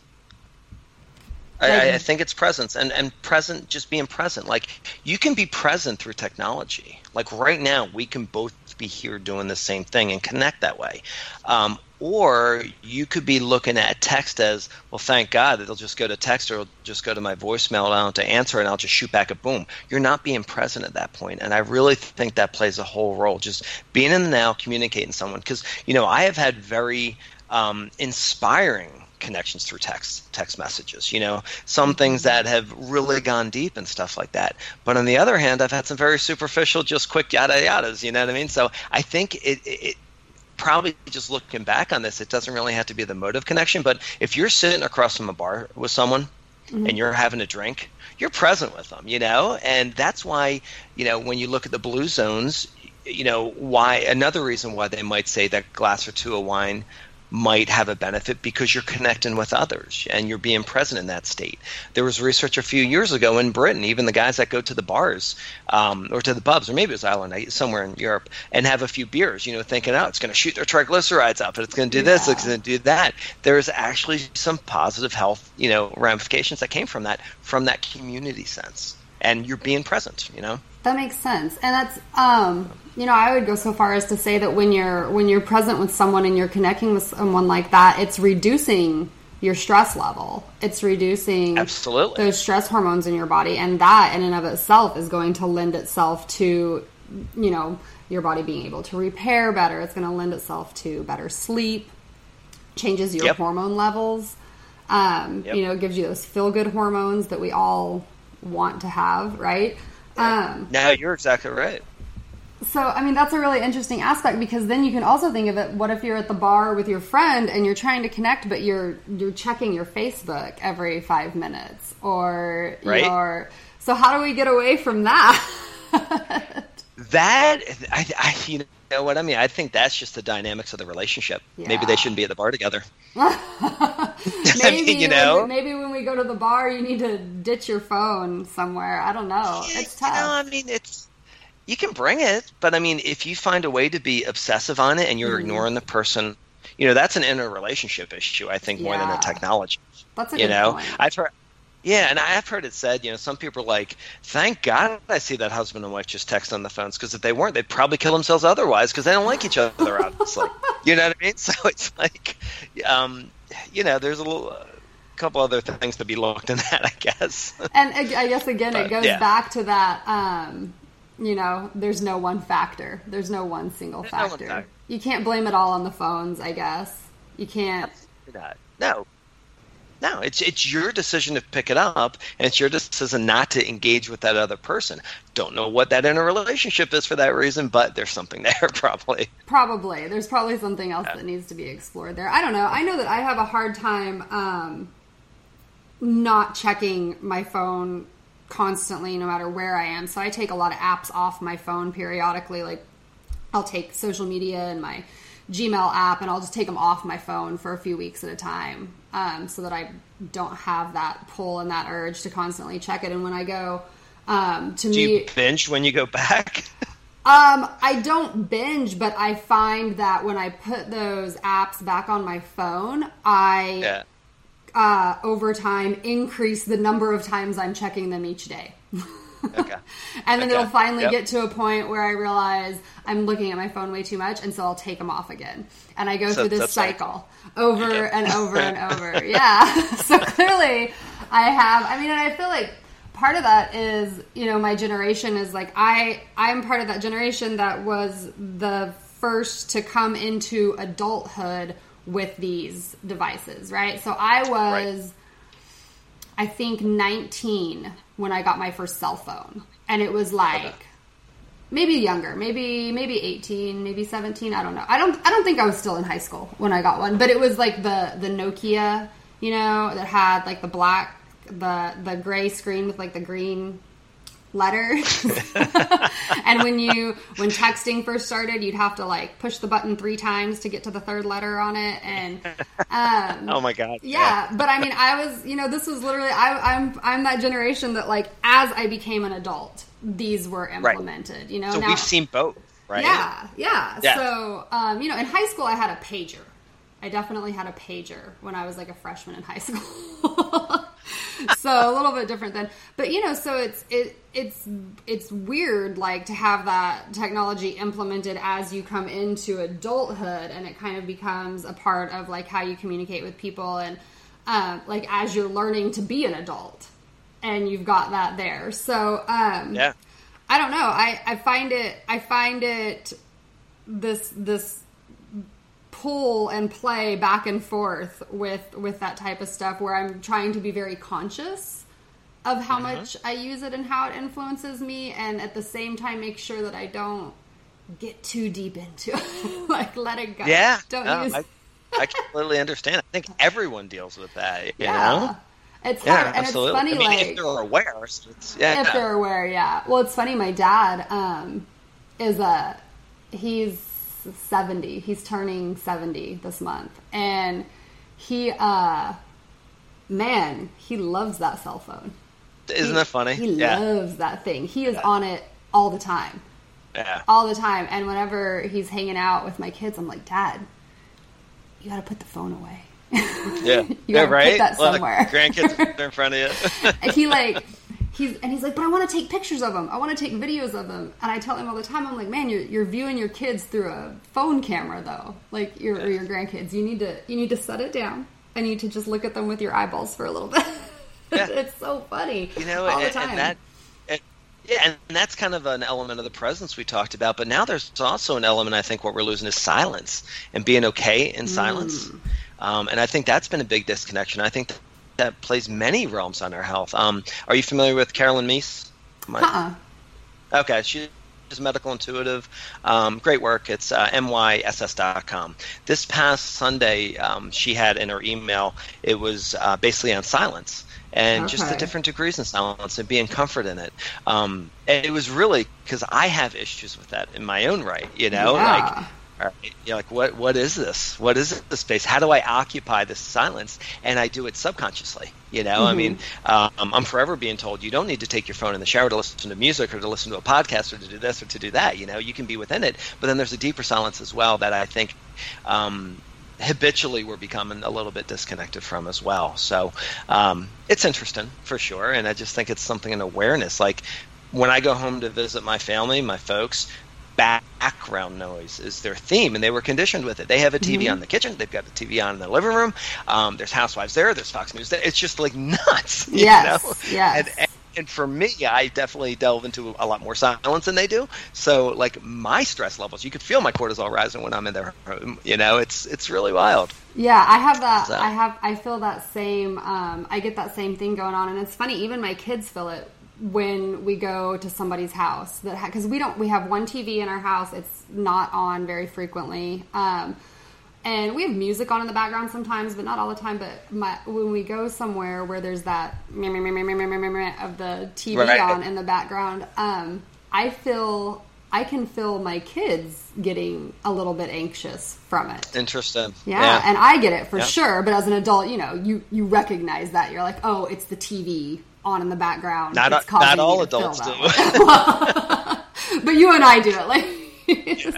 I, I, think it's presence and, and present just being present. Like you can be present through technology. Like right now we can both be here doing the same thing and connect that way. Um, or you could be looking at text as well thank god it'll just go to text or it'll just go to my voicemail and i don't have to answer and i'll just shoot back a boom. You're not being present at that point and i really think that plays a whole role. Just being in the now communicating someone. Because you know i have had very um, inspiring connections through text text messages you know? Some things that have really gone deep and stuff like that. But on the other hand i've had some very superficial just quick yada yadas you know what i mean? So i think it, it probably just looking back on this it doesn't really have to be the motive connection. But if you're sitting across from a bar with someone mm-hmm. and you're having a drink you're present with them you know? And that's why you know when you look at the blue zones you know why another reason why they might say that glass or two of wine might have a benefit because you're connecting with others and you're being present in that state. There was research a few years ago in Britain, even the guys that go to the bars um, or to the pubs, or maybe it was Ireland, somewhere in Europe, and have a few beers, you know, thinking, oh, it's going to shoot their triglycerides up, and it's going to do this, it's going to do that. There's actually some positive health, you know, ramifications that came from that, from that community sense. And you're being present, you know. That makes sense, and that's um, you know I would go so far as to say that when you're when you're present with someone and you're connecting with someone like that, it's reducing your stress level. It's reducing absolutely those stress hormones in your body, and that in and of itself is going to lend itself to you know your body being able to repair better. It's going to lend itself to better sleep, changes your yep. hormone levels. Um, yep. You know, gives you those feel good hormones that we all want to have, right? Um, no, you're exactly right. So, I mean, that's a really interesting aspect because then you can also think of it. What if you're at the bar with your friend and you're trying to connect, but you're you're checking your Facebook every five minutes, or right? you're so how do we get away from that? that I, I, you know what I mean. I think that's just the dynamics of the relationship. Yeah. Maybe they shouldn't be at the bar together. maybe I mean, you know, when, maybe when we go to the bar, you need to ditch your phone somewhere. I don't know. Yeah, it's tough. You know, I mean, it's you can bring it, but I mean, if you find a way to be obsessive on it and you're mm-hmm. ignoring the person, you know, that's an inner relationship issue. I think more yeah. than a technology. That's a you know, point. I've heard. Yeah, and I've heard it said, you know, some people are like, "Thank God I see that husband and wife just text on the phones because if they weren't, they'd probably kill themselves otherwise because they don't like each other. Obviously, you know what I mean. So it's like, um, you know, there's a little. Uh, couple other things to be looked in that, I guess. And I guess again, but, it goes yeah. back to that. Um, you know, there's no one factor. There's no one single factor. No factor. You can't blame it all on the phones. I guess you can't. No, no, it's it's your decision to pick it up, and it's your decision not to engage with that other person. Don't know what that inner relationship is for that reason, but there's something there probably. Probably, there's probably something else yeah. that needs to be explored there. I don't know. I know that I have a hard time um, not checking my phone constantly, no matter where I am. So I take a lot of apps off my phone periodically. Like I'll take social media and my Gmail app, and I'll just take them off my phone for a few weeks at a time, um, so that I don't have that pull and that urge to constantly check it. And when I go um, to Do me, you binge when you go back? Um, I don't binge, but I find that when I put those apps back on my phone, I yeah uh, over time increase the number of times I'm checking them each day. okay. and then okay. it'll finally yep. get to a point where I realize I'm looking at my phone way too much, and so I'll take them off again. And I go so, through this cycle over and over and over. Yeah. so clearly, I have. I mean, and I feel like part of that is you know my generation is like I I'm part of that generation that was the first to come into adulthood with these devices, right? So I was, right. I think, 19 when I got my first cell phone, and it was like. Okay. Maybe younger, maybe maybe 18, maybe 17, I don't know. I don't I don't think I was still in high school when I got one, but it was like the the Nokia, you know, that had like the black the the gray screen with like the green letters. and when you when texting first started, you'd have to like push the button three times to get to the third letter on it. And um, oh my god, yeah. But I mean, I was you know this was literally I, I'm I'm that generation that like as I became an adult, these were implemented. Right. You know, so now, we've seen both, right? Yeah, yeah. Yeah. So um, you know, in high school, I had a pager. I definitely had a pager when I was like a freshman in high school. so a little bit different then but you know so it's it it's it's weird like to have that technology implemented as you come into adulthood and it kind of becomes a part of like how you communicate with people and um, like as you're learning to be an adult and you've got that there so um Yeah. i don't know i i find it i find it this this pull and play back and forth with with that type of stuff where I'm trying to be very conscious of how much I use it and how it influences me and at the same time make sure that I don't get too deep into it. like let it go. Yeah. Don't no, use I, I completely understand. I think everyone deals with that. You Yeah. know? It's Yeah, hard and absolutely. it's funny I mean, like if they're aware, yeah. if they're aware, yeah. Well, it's funny. My dad um, is a he's seventy. He's turning seventy this month, and he, uh, man, he loves that cell phone. Isn't He- that funny? He yeah. loves that thing. He is on it all the time, yeah. all the time. And whenever he's hanging out with my kids, I'm like, Dad, you got to put the phone away. Yeah. you yeah, right? put that somewhere. grandkids are in front of you. and he like he's and he's like but i want to take pictures of them i want to take videos of them and i tell him all the time i'm like man you're, you're viewing your kids through a phone camera though like your or your grandkids you need to you need to set it down and you need to just look at them with your eyeballs for a little bit Yeah. it's so funny you know, all the time and that, and, yeah, and that's kind of an element of the presence we talked about. But now there's also an element. I think what we're losing is silence and being okay in silence. Mm. Um, and I think that's been a big disconnection. I think that, plays many realms on our health. Um, are you familiar with Carolyn Myss? My- uh-uh. Okay, she's medical intuitive. Um, great work. It's uh, myss.com. This past Sunday, um, she had in her email, it was uh, basically on silence and just the different degrees in silence and being comfort in it. Um, and it was really because I have issues with that in my own right, you know, Yeah. like. Right, You're like, what? What is this? What is this space? How do I occupy this silence? And I do it subconsciously. You know, I mean, um, I'm forever being told you don't need to take your phone in the shower to listen to music or to listen to a podcast or to do this or to do that. You know, you can be within it, but then there's a deeper silence as well that I think um, habitually we're becoming a little bit disconnected from as well. So um, it's interesting for sure, and I just think it's something in awareness. Like when I go home to visit my family, my folks. Background noise is their theme, and they were conditioned with it. They have a TV on the kitchen. They've got the TV on in the living room. Um, there's Housewives there. There's Fox News there. It's just like nuts. you Yes, know? yes. And, and, and for me, I definitely delve into a lot more silence than they do. So, like my stress levels, you could feel my cortisol rising when I'm in their room. You know, it's it's really wild. Yeah, I have that. So- I have. I feel that same. Um, I get that same thing going on, and it's funny. Even my kids feel it when we go to somebody's house that because we don't. We have one TV in our house. It's not on very frequently. Um, and we have music on in the background sometimes, but not all the time. But my, when we go somewhere where there's that meh, meh, meh, of the TV Right. on in the background, um, I feel I can feel my kids getting a little bit anxious from it. Interesting. Yeah, and I get it for Yeah. sure. But as an adult, you know, you you recognize that you're like, oh, it's the TV on in the background. not it's not all adults do. but you and I do it. Like,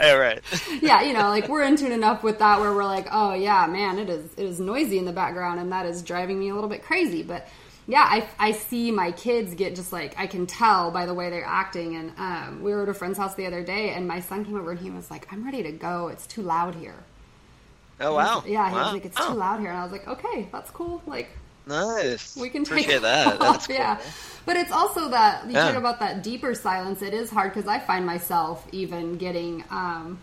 All right. yeah, you know, like we're in tune enough with that where we're like, oh yeah, man, it is it is noisy in the background, and that is driving me a little bit crazy. But yeah, I, I see my kids get just like I can tell by the way they're acting. And um, we were at a friend's house the other day, and my son came over and he was like, "I'm ready to go. It's too loud here." Oh wow. Yeah, he wow. was like, "It's Oh, too loud here," and I was like, "Okay, that's cool. Like, Nice. we can take appreciate it that. off, That's cool. yeah. But it's also that you Yeah. talk about that deeper silence. It is hard because I find myself even getting, um,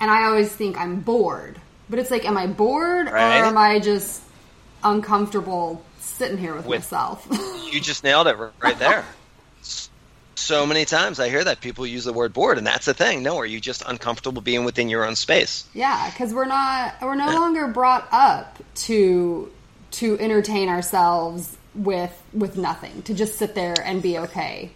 and I always think I'm bored. But it's like, am I bored Right. or am I just uncomfortable sitting here with, With- myself? You just nailed it right there. So many times I hear that people use the word bored, and that's the thing. No, are you just uncomfortable being within your own space? yeah, because we're not we're no longer brought up to to entertain ourselves with with nothing to just sit there and be okay.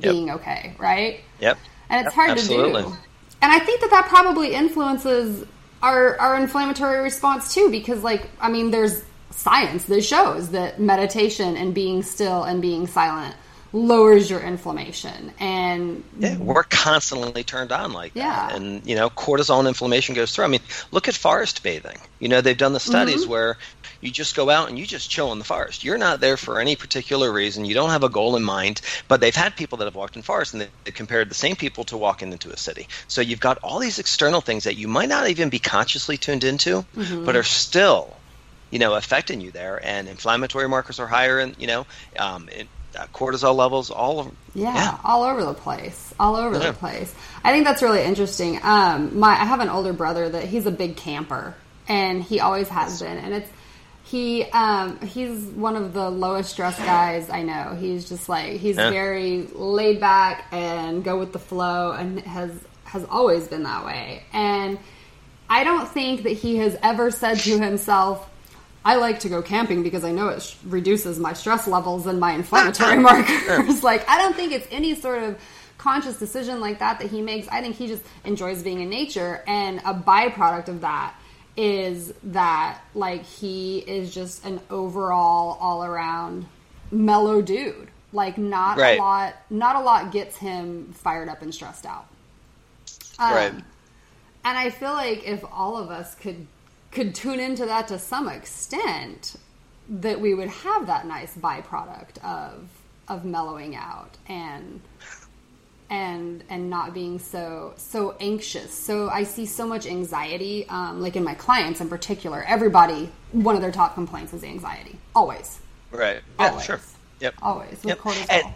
being okay, right? Yep. And it's Yep, hard absolutely. to do. And I think that that probably influences our our inflammatory response too, because like I mean, there's science that shows that meditation and being still and being silent lowers your inflammation and Yeah, we're constantly turned on like that. Yeah. And, you know, cortisol and inflammation goes through. I mean, look at forest bathing. You know, they've done the studies Mm-hmm. where you just go out and you just chill in the forest. You're not there for any particular reason. You don't have a goal in mind. But they've had people that have walked in forest and they, compared the same people to walking into a city. So you've got all these external things that you might not even be consciously tuned into, Mm-hmm. but are still you know, affecting you there, and inflammatory markers are higher, and you know, um, it, uh, cortisol levels, all of Yeah, Yeah. all over the place, all over Yeah. the place. I think that's really interesting. Um, my I have an older brother that he's a big camper, and he always has been, and it's he um, he's one of the lowest stress guys I know. He's just like he's Yeah. very laid back and go with the flow, and has has always been that way. And I don't think that he has ever said to himself. I like to go camping because I know it sh- reduces my stress levels and my inflammatory markers. like, I don't think it's any sort of conscious decision like that that he makes. I think he just enjoys being in nature, and a byproduct of that is that like he is just an overall all around mellow dude. Like, not Right. a lot, not a lot gets him fired up and stressed out. Um, Right. And I feel like if all of us could could tune into that to some extent, that we would have that nice byproduct of of mellowing out and and and not being so so anxious. So I see so much anxiety, um, like in my clients in particular. Everybody, one of their top complaints is anxiety. Always, right. Yeah, always, sure. Yep. always Yep. And-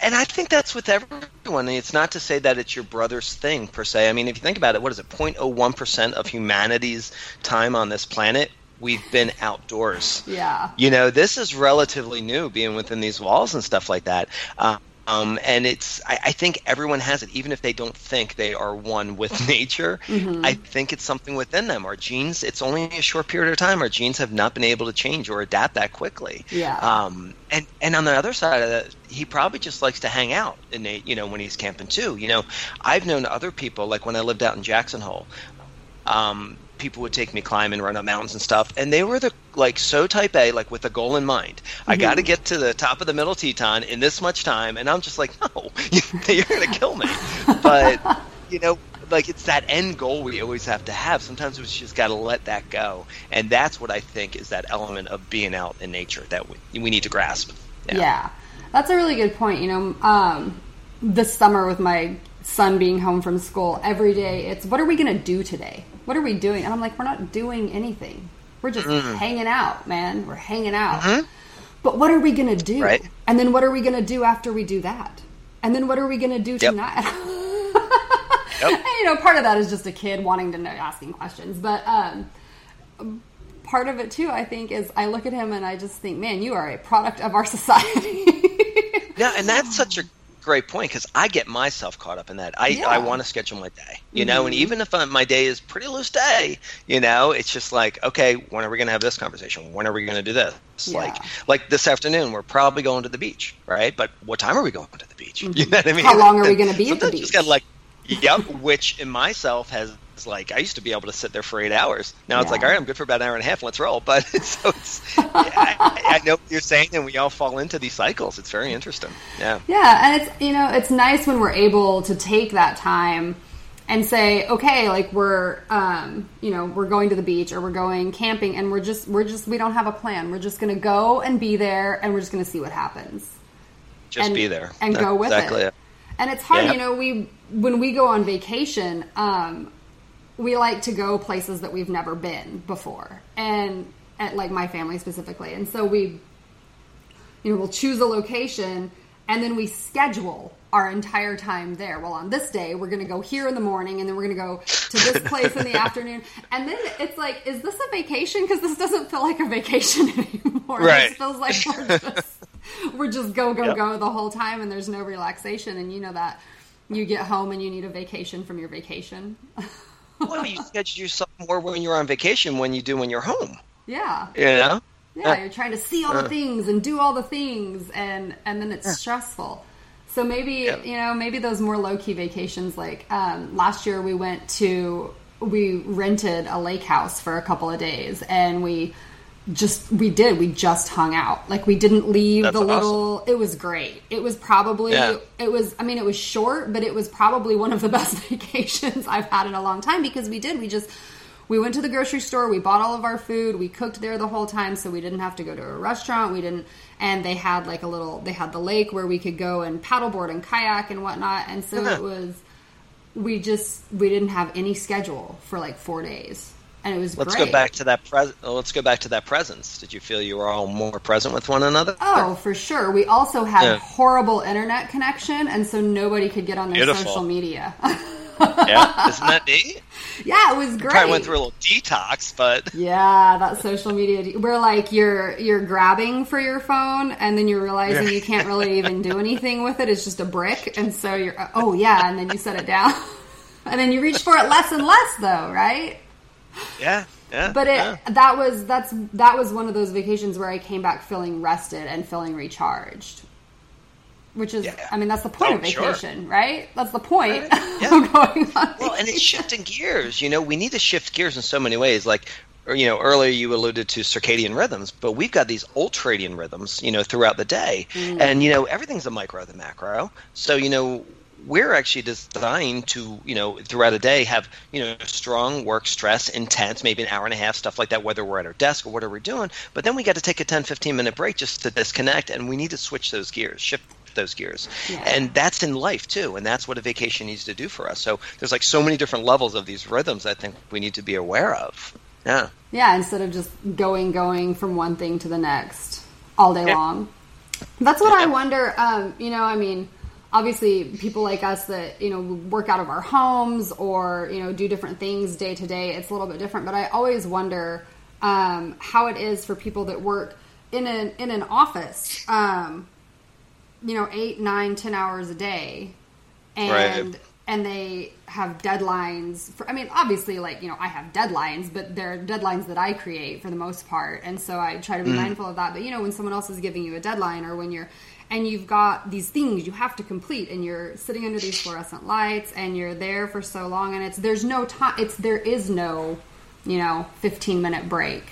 and I think that's with everyone. It's not to say that it's your brother's thing per se. I mean, if you think about it, what is it? 0.01% of humanity's time on this planet, we've been outdoors. yeah, You know, this is relatively new, being within these walls and stuff like that. Uh, um, and it's, I, I think everyone has it, even if they don't think they are one with nature. Mm-hmm. I think it's something within them. Our genes, it's only a short period of time. Our genes have not been able to change or adapt that quickly. Yeah. Um, and and on the other side of that, he probably just likes to hang out, in and you know, when he's camping too. You know, I've known other people, like when I lived out in Jackson Hole. Um, people would take me climbing, run up mountains and stuff, and they were the like so type A, like with a goal in mind. I got to get to the top of the middle Teton in this much time, and I'm just like, no, you're going to kill me. But you know, like it's that end goal we always have to have. Sometimes we just got to let that go, and that's what I think is that element of being out in nature that we, we need to grasp. Yeah. That's a really good point. You know, um, this summer with my son being home from school, every day it's what are we going to do today? What are we doing? And I'm like, we're not doing anything. We're just Mm-hmm. hanging out, man. We're hanging out. But what are we going to do? Right. And then what are we going to do after we do that? And then what are we going to do Yep. tonight? Yep. And, you know, part of that is just a kid wanting to know, asking questions. But um, part of it too, I think, is I look at him and I just think, man, you are a product of our society. Yeah, and that's such a great point because I get myself caught up in that. I, Yeah. Mm-hmm. I want to schedule my day, you know, and even if uh, my day is pretty loose day, you know, it's just like, okay, when are we going to have this conversation? When are we going to do this? Yeah. Like, like this afternoon, we're probably going to the beach, right? But what time are we going to the beach? You know what I mean? Mm-hmm. How long are we gonna be at the you just beach? gotta like, yep. Which in myself has like I used to be able to sit there for eight hours. Now it's like, all right, I'm good for about an hour and a half. Let's roll. But so it's, yeah, I, I know what you're saying, and we all fall into these cycles. It's very interesting. Yeah. Yeah, and it's you know it's nice when we're able to take that time and say, okay, like we're um, you know we're going to the beach or we're going camping, and we're just we're just we don't have a plan. We're just going to go and be there, and we're just going to see what happens Just and, be there and That's go with exactly it. And it's hard, Yeah. you know. We when we go on vacation, um, we like to go places that we've never been before, and at like my family specifically. And so we, you know, we'll choose a location, and then we schedule our entire time there. Well, on this day, we're going to go here in the morning, and then we're going to go to this place in the afternoon. And then it's like, is this a vacation? Because this doesn't feel like a vacation anymore. Right. It feels like we're just we're just go go Yep. go the whole time and there's no relaxation and you know that you get home and you need a vacation from your vacation well, you schedule yourself more when you're on vacation when you do when you're home. yeah You know. yeah, you're trying to see all the things and do all the things, and and then it's stressful. So maybe Yeah. you know maybe those more low key vacations. Like um, last year, we went to we rented a lake house for a couple of days, and we just we did we just hung out. Like we didn't leave That's the awesome. little. It was great. It was probably Yeah. it was. I mean, it was short, but it was probably one of the best vacations I've had in a long time because we did. We just we went to the grocery store. We bought all of our food. We cooked there the whole time, so we didn't have to go to a restaurant. We didn't, and they had like a little. They had the lake where we could go and paddleboard and kayak and whatnot. And so Yeah. it was. We just we didn't have any schedule for like four days, and it was Let's great. go back to that pres- Let's go back to that presence. Did you feel you were all more present with one another? Oh, for sure. We also had Yeah. horrible internet connection, and so nobody could get on their Beautiful. social media. yeah, isn't that neat? yeah, it was great. Probably went through a little detox, but Yeah, that social media where like you're you're grabbing for your phone and then you're realizing Yeah. you can't really even do anything with it. It's just a brick, and so you're oh yeah, and then you set it down, and then you reach for it less and less though, right? Yeah, yeah. But it yeah. that was that's that was one of those vacations where I came back feeling rested and feeling recharged. Which is, Yeah. I mean, that's the point Oh, of sure. vacation, right? That's the point Yeah. of going on. Well, and it's shifting gears. You know, we need to shift gears in so many ways. Like, you know, earlier you alluded to circadian rhythms, but we've got these ultradian rhythms, you know, throughout the day. Mm. And, you know, everything's a micro, the macro. So, you know, we're actually designed to, you know, throughout a day have, you know, strong work stress, intense, maybe an hour and a half, stuff like that, whether we're at our desk or whatever we're doing. But then we got to take a 10, 15 minute break just to disconnect. And we need to switch those gears, shift those gears. Yeah. And that's in life too. And that's what a vacation needs to do for us. So there's like so many different levels of these rhythms I think we need to be aware of. Yeah. Yeah, instead of just going, going from one thing to the next all day Yeah. long. That's what I wonder. Um, you know, I mean, obviously, people like us that you know work out of our homes or you know do different things day to day. It's a little bit different, but I always wonder um, how it is for people that work in an in an office. Um, you know, eight, nine, ten hours a day, and Right. and they have deadlines for i mean obviously like you know i have deadlines but they're deadlines that i create for the most part and so i try to be mindful of that but you know when someone else is giving you a deadline or when you're and you've got these things you have to complete and you're sitting under these fluorescent lights and you're there for so long and it's there's no time it's there is no you know 15 minute break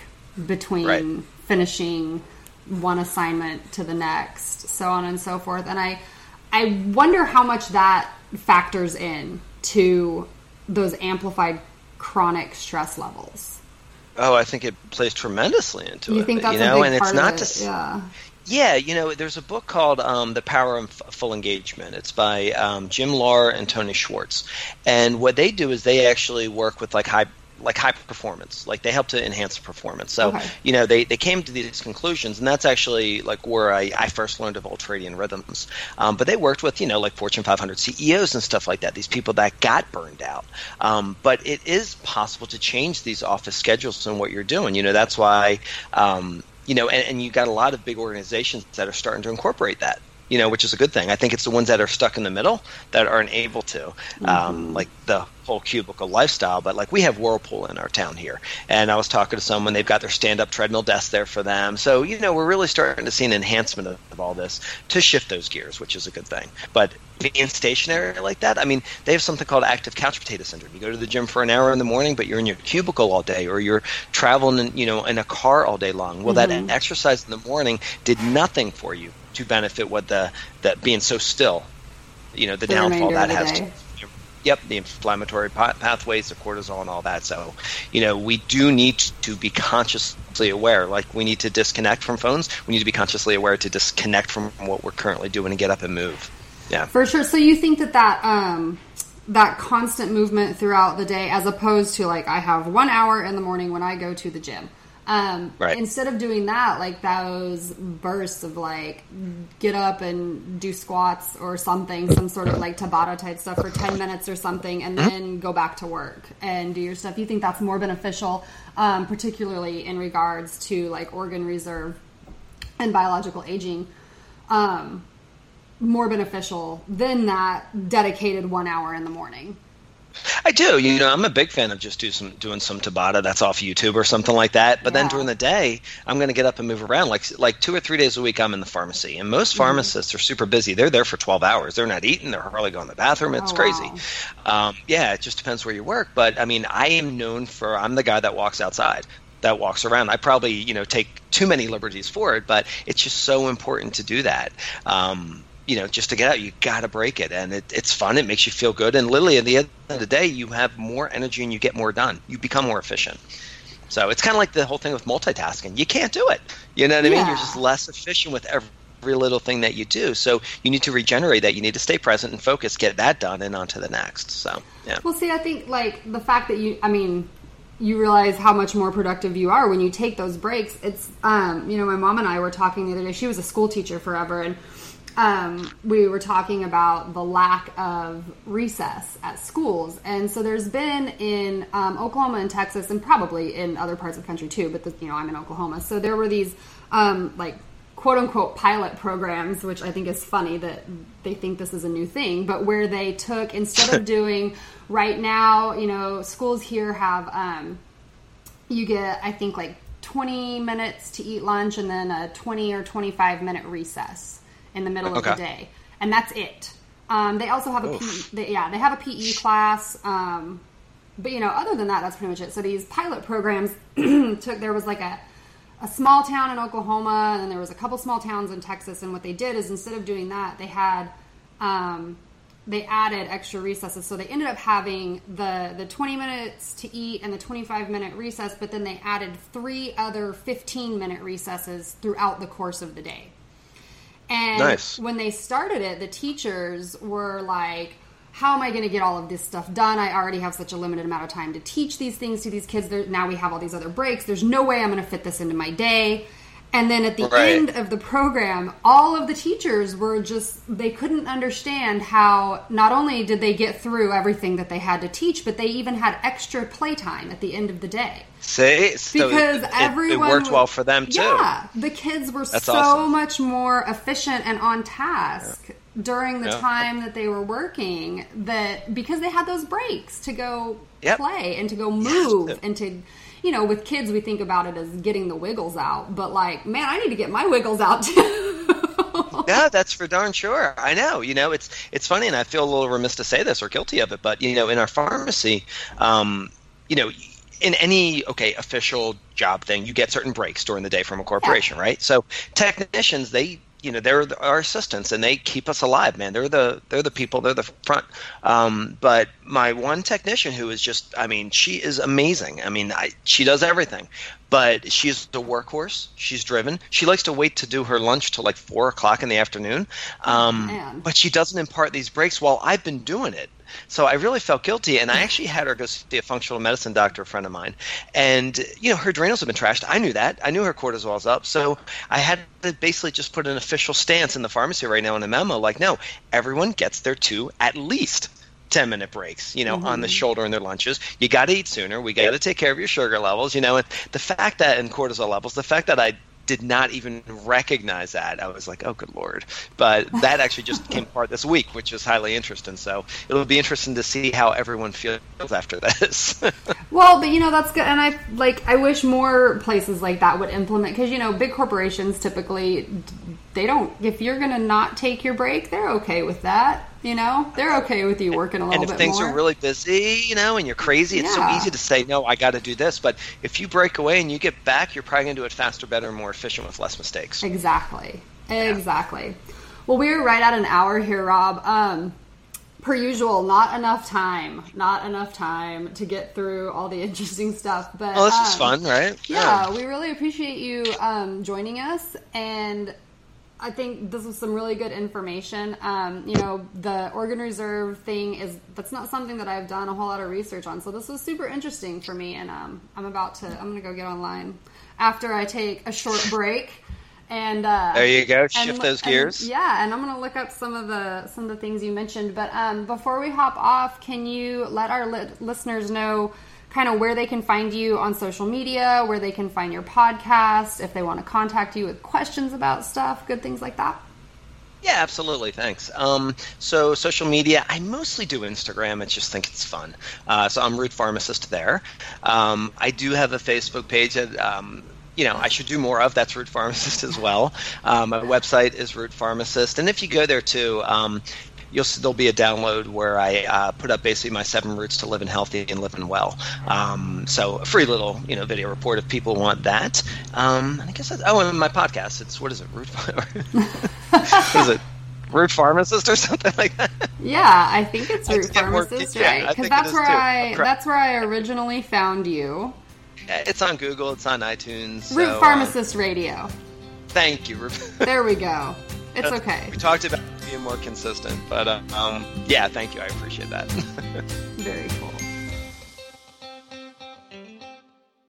between Right. finishing one assignment to the next so on and so forth and i i wonder how much that factors in to those amplified chronic stress levels Oh, I think it plays tremendously into it. you it. think that's you know, a big and part it's not of it? just yeah Yeah, you know, there's a book called um, The Power of Full Engagement. It's by um, Jim Loehr and Tony Schwartz. And what they do is they actually work with like high like high performance like they help to enhance performance so Okay. you know they, they came to these conclusions and that's actually like where i, I first learned of ultradian rhythms um, but they worked with you know like fortune 500 ceos and stuff like that these people that got burned out um, but it is possible to change these office schedules and what you're doing you know that's why um, you know, and, and you got a lot of big organizations that are starting to incorporate that, you know, which is a good thing. I think it's the ones that are stuck in the middle that aren't able to, um, like the whole cubicle lifestyle. But like we have Whirlpool in our town here, and I was talking to someone. They've got their stand-up treadmill desk there for them. So you know, we're really starting to see an enhancement of, of all this to shift those gears, which is a good thing. But being stationary like that, I mean, they have something called active couch potato syndrome. You go to the gym for an hour in the morning, but you're in your cubicle all day, or you're traveling, in, you know, in a car all day long. Well, that exercise in the morning did nothing for you to benefit what the that being so still, you know, the, The downfall that has. day. To, yep, the inflammatory pa- pathways, the cortisol, and all that. So, you know, we do need to be consciously aware. Like, we need to disconnect from phones. We need to be consciously aware to disconnect from what we're currently doing and get up and move. Yeah. For sure. So you think that that um, that constant movement throughout the day, as opposed to like I have one hour in the morning when I go to the gym. Um, Right. Instead of doing that, like those bursts of like get up and do squats or something, some sort of like Tabata type stuff for ten minutes or something, and then go back to work and do your stuff. You think that's more beneficial, um, particularly in regards to like organ reserve and biological aging. Um, more beneficial than that dedicated one hour in the morning. I do. You know, I'm a big fan of just do some doing some Tabata that's off YouTube or something like that. But yeah. then during the day, I'm going to get up and move around. Like like two or three days a week, I'm in the pharmacy, and most mm-hmm. pharmacists are super busy. They're there for 12 hours. They're not eating. They're hardly going to the bathroom. It's oh, crazy. Wow. Um, yeah, it just depends where you work. But I mean, I am known for I'm the guy that walks outside that walks around. I probably you know take too many liberties for it, but it's just so important to do that. Um, you know, just to get out, you got to break it, and it, it's fun. It makes you feel good, and literally at the end of the day, you have more energy and you get more done. You become more efficient. So it's kind of like the whole thing with multitasking. You can't do it. You know what I mean? You're just less efficient with every every little thing that you do. So you need to regenerate that. You need to stay present and focus, get that done, and on to the next. So yeah. Well, see, I think like the fact that you, I mean, you realize how much more productive you are when you take those breaks. It's, um, you know, my mom and I were talking the other day. She was a school teacher forever, and um, we were talking about the lack of recess at schools. And so there's been in um, Oklahoma and Texas, and probably in other parts of the country too, but the, you know, I'm in Oklahoma. So there were these um, like quote unquote pilot programs, which I think is funny that they think this is a new thing, but where they took, instead of doing right now, you know, schools here have, um, you get, I think, like 20 minutes to eat lunch and then a 20 or 25 minute recess in the middle okay. of the day, and that's it. Um, they also have a PE, they, yeah, they have a PE class. Um, but you know, other than that, that's pretty much it. So these pilot programs took. There was like a a small town in Oklahoma, and then there was a couple small towns in Texas. And what they did is instead of doing that, they had um, they added extra recesses. So they ended up having the the 20 minutes to eat and the 25 minute recess, but then they added three other 15 minute recesses throughout the course of the day. And nice. when they started it, the teachers were like, how am I going to get all of this stuff done? I already have such a limited amount of time to teach these things to these kids. There, now we have all these other breaks. There's no way I'm going to fit this into my day. And then at the right. end of the program, all of the teachers were just, they couldn't understand how not only did they get through everything that they had to teach, but they even had extra playtime at the end of the day. See? So because it, everyone. It worked well for them too. Yeah. The kids were That's so awesome. much more efficient and on task. Yeah. During the yeah. time that they were working, that because they had those breaks to go yep. play and to go move and to you know, with kids, we think about it as getting the wiggles out, but like, man, I need to get my wiggles out too. yeah, that's for darn sure. I know. You know, it's it's funny, and I feel a little remiss to say this or guilty of it, but you know, in our pharmacy, um, you know, in any okay official job thing, you get certain breaks during the day from a corporation, yeah. right? So technicians, they you know they're our assistants and they keep us alive man. They're the they're the people they're the front. Um, but my one technician who is just i mean she is amazing. I mean I, she does everything. But she's a workhorse. She's driven. She likes to wait to do her lunch till like four o'clock in the afternoon. Um, but she doesn't impart these breaks while i've been doing it so I really felt guilty, and I actually had her go see a functional medicine doctor, a friend of mine, and you know her adrenals have been trashed. I knew that. I knew her cortisol's up, so I had to basically just put an official stance in the pharmacy right now in a memo, like, no, everyone gets their two at least. 10 minute breaks, you know, mm-hmm. on the mm-hmm. shoulder in their lunches. You got to eat sooner. We got to take care of your sugar levels, you know, and the fact that in cortisol levels, the fact that I did not even recognize that. I was like, oh, good lord. But that actually just came apart this week, which is highly interesting. So it'll be interesting to see how everyone feels after this. well, but you know, that's good. And I like, I wish more places like that would implement, because, you know, big corporations typically, they don't, if you're going to not take your break, they're okay with that. You know, they're okay with you working a little bit more. And if things more. are really busy, you know, and you're crazy, it's yeah. so easy to say, no, I got to do this. But if you break away and you get back, you're probably going to do it faster, better, and more efficient with less mistakes. Exactly. Exactly. Well, we're right at an hour here, Rob. Um, per usual, not enough time, not enough time to get through all the interesting stuff. But well, this um, is fun, right? Yeah, yeah, we really appreciate you um, joining us, and I think this was some really good information. Um, you know, the organ reserve thing is that's not something that I've done a whole lot of research on. So this was super interesting for me, and um, I'm about to I'm gonna go get online after I take a short break. And uh, there you go, shift and, those gears. And, yeah, and I'm gonna look up some of the some of the things you mentioned. But um, before we hop off, can you let our li- listeners know? Kind of where they can find you on social media, where they can find your podcast, if they want to contact you with questions about stuff, good things like that? Yeah, absolutely. Thanks. Um, so, social media, I mostly do Instagram. I just think it's fun. Uh, so, I'm Root Pharmacist there. Um, I do have a Facebook page that. Um, you know, I should do more of. That's Root Pharmacist as well. Um, my website is Root Pharmacist, and if you go there too, um, you'll there'll be a download where I uh, put up basically my seven routes to living healthy and living well. Um, so a free little you know video report if people want that. Um, and I guess that's, oh, and my podcast. It's what is it? Root. what is it? Root pharmacist or something like that. Yeah, I think it's root pharmacist, yeah, right? Because that's where too. I that's where I originally found you. It's on Google. It's on iTunes. root so, um, pharmacist radio. thank you. There we go. It's okay. We talked about being more consistent, but uh, um, yeah, thank you. I appreciate that. Very cool.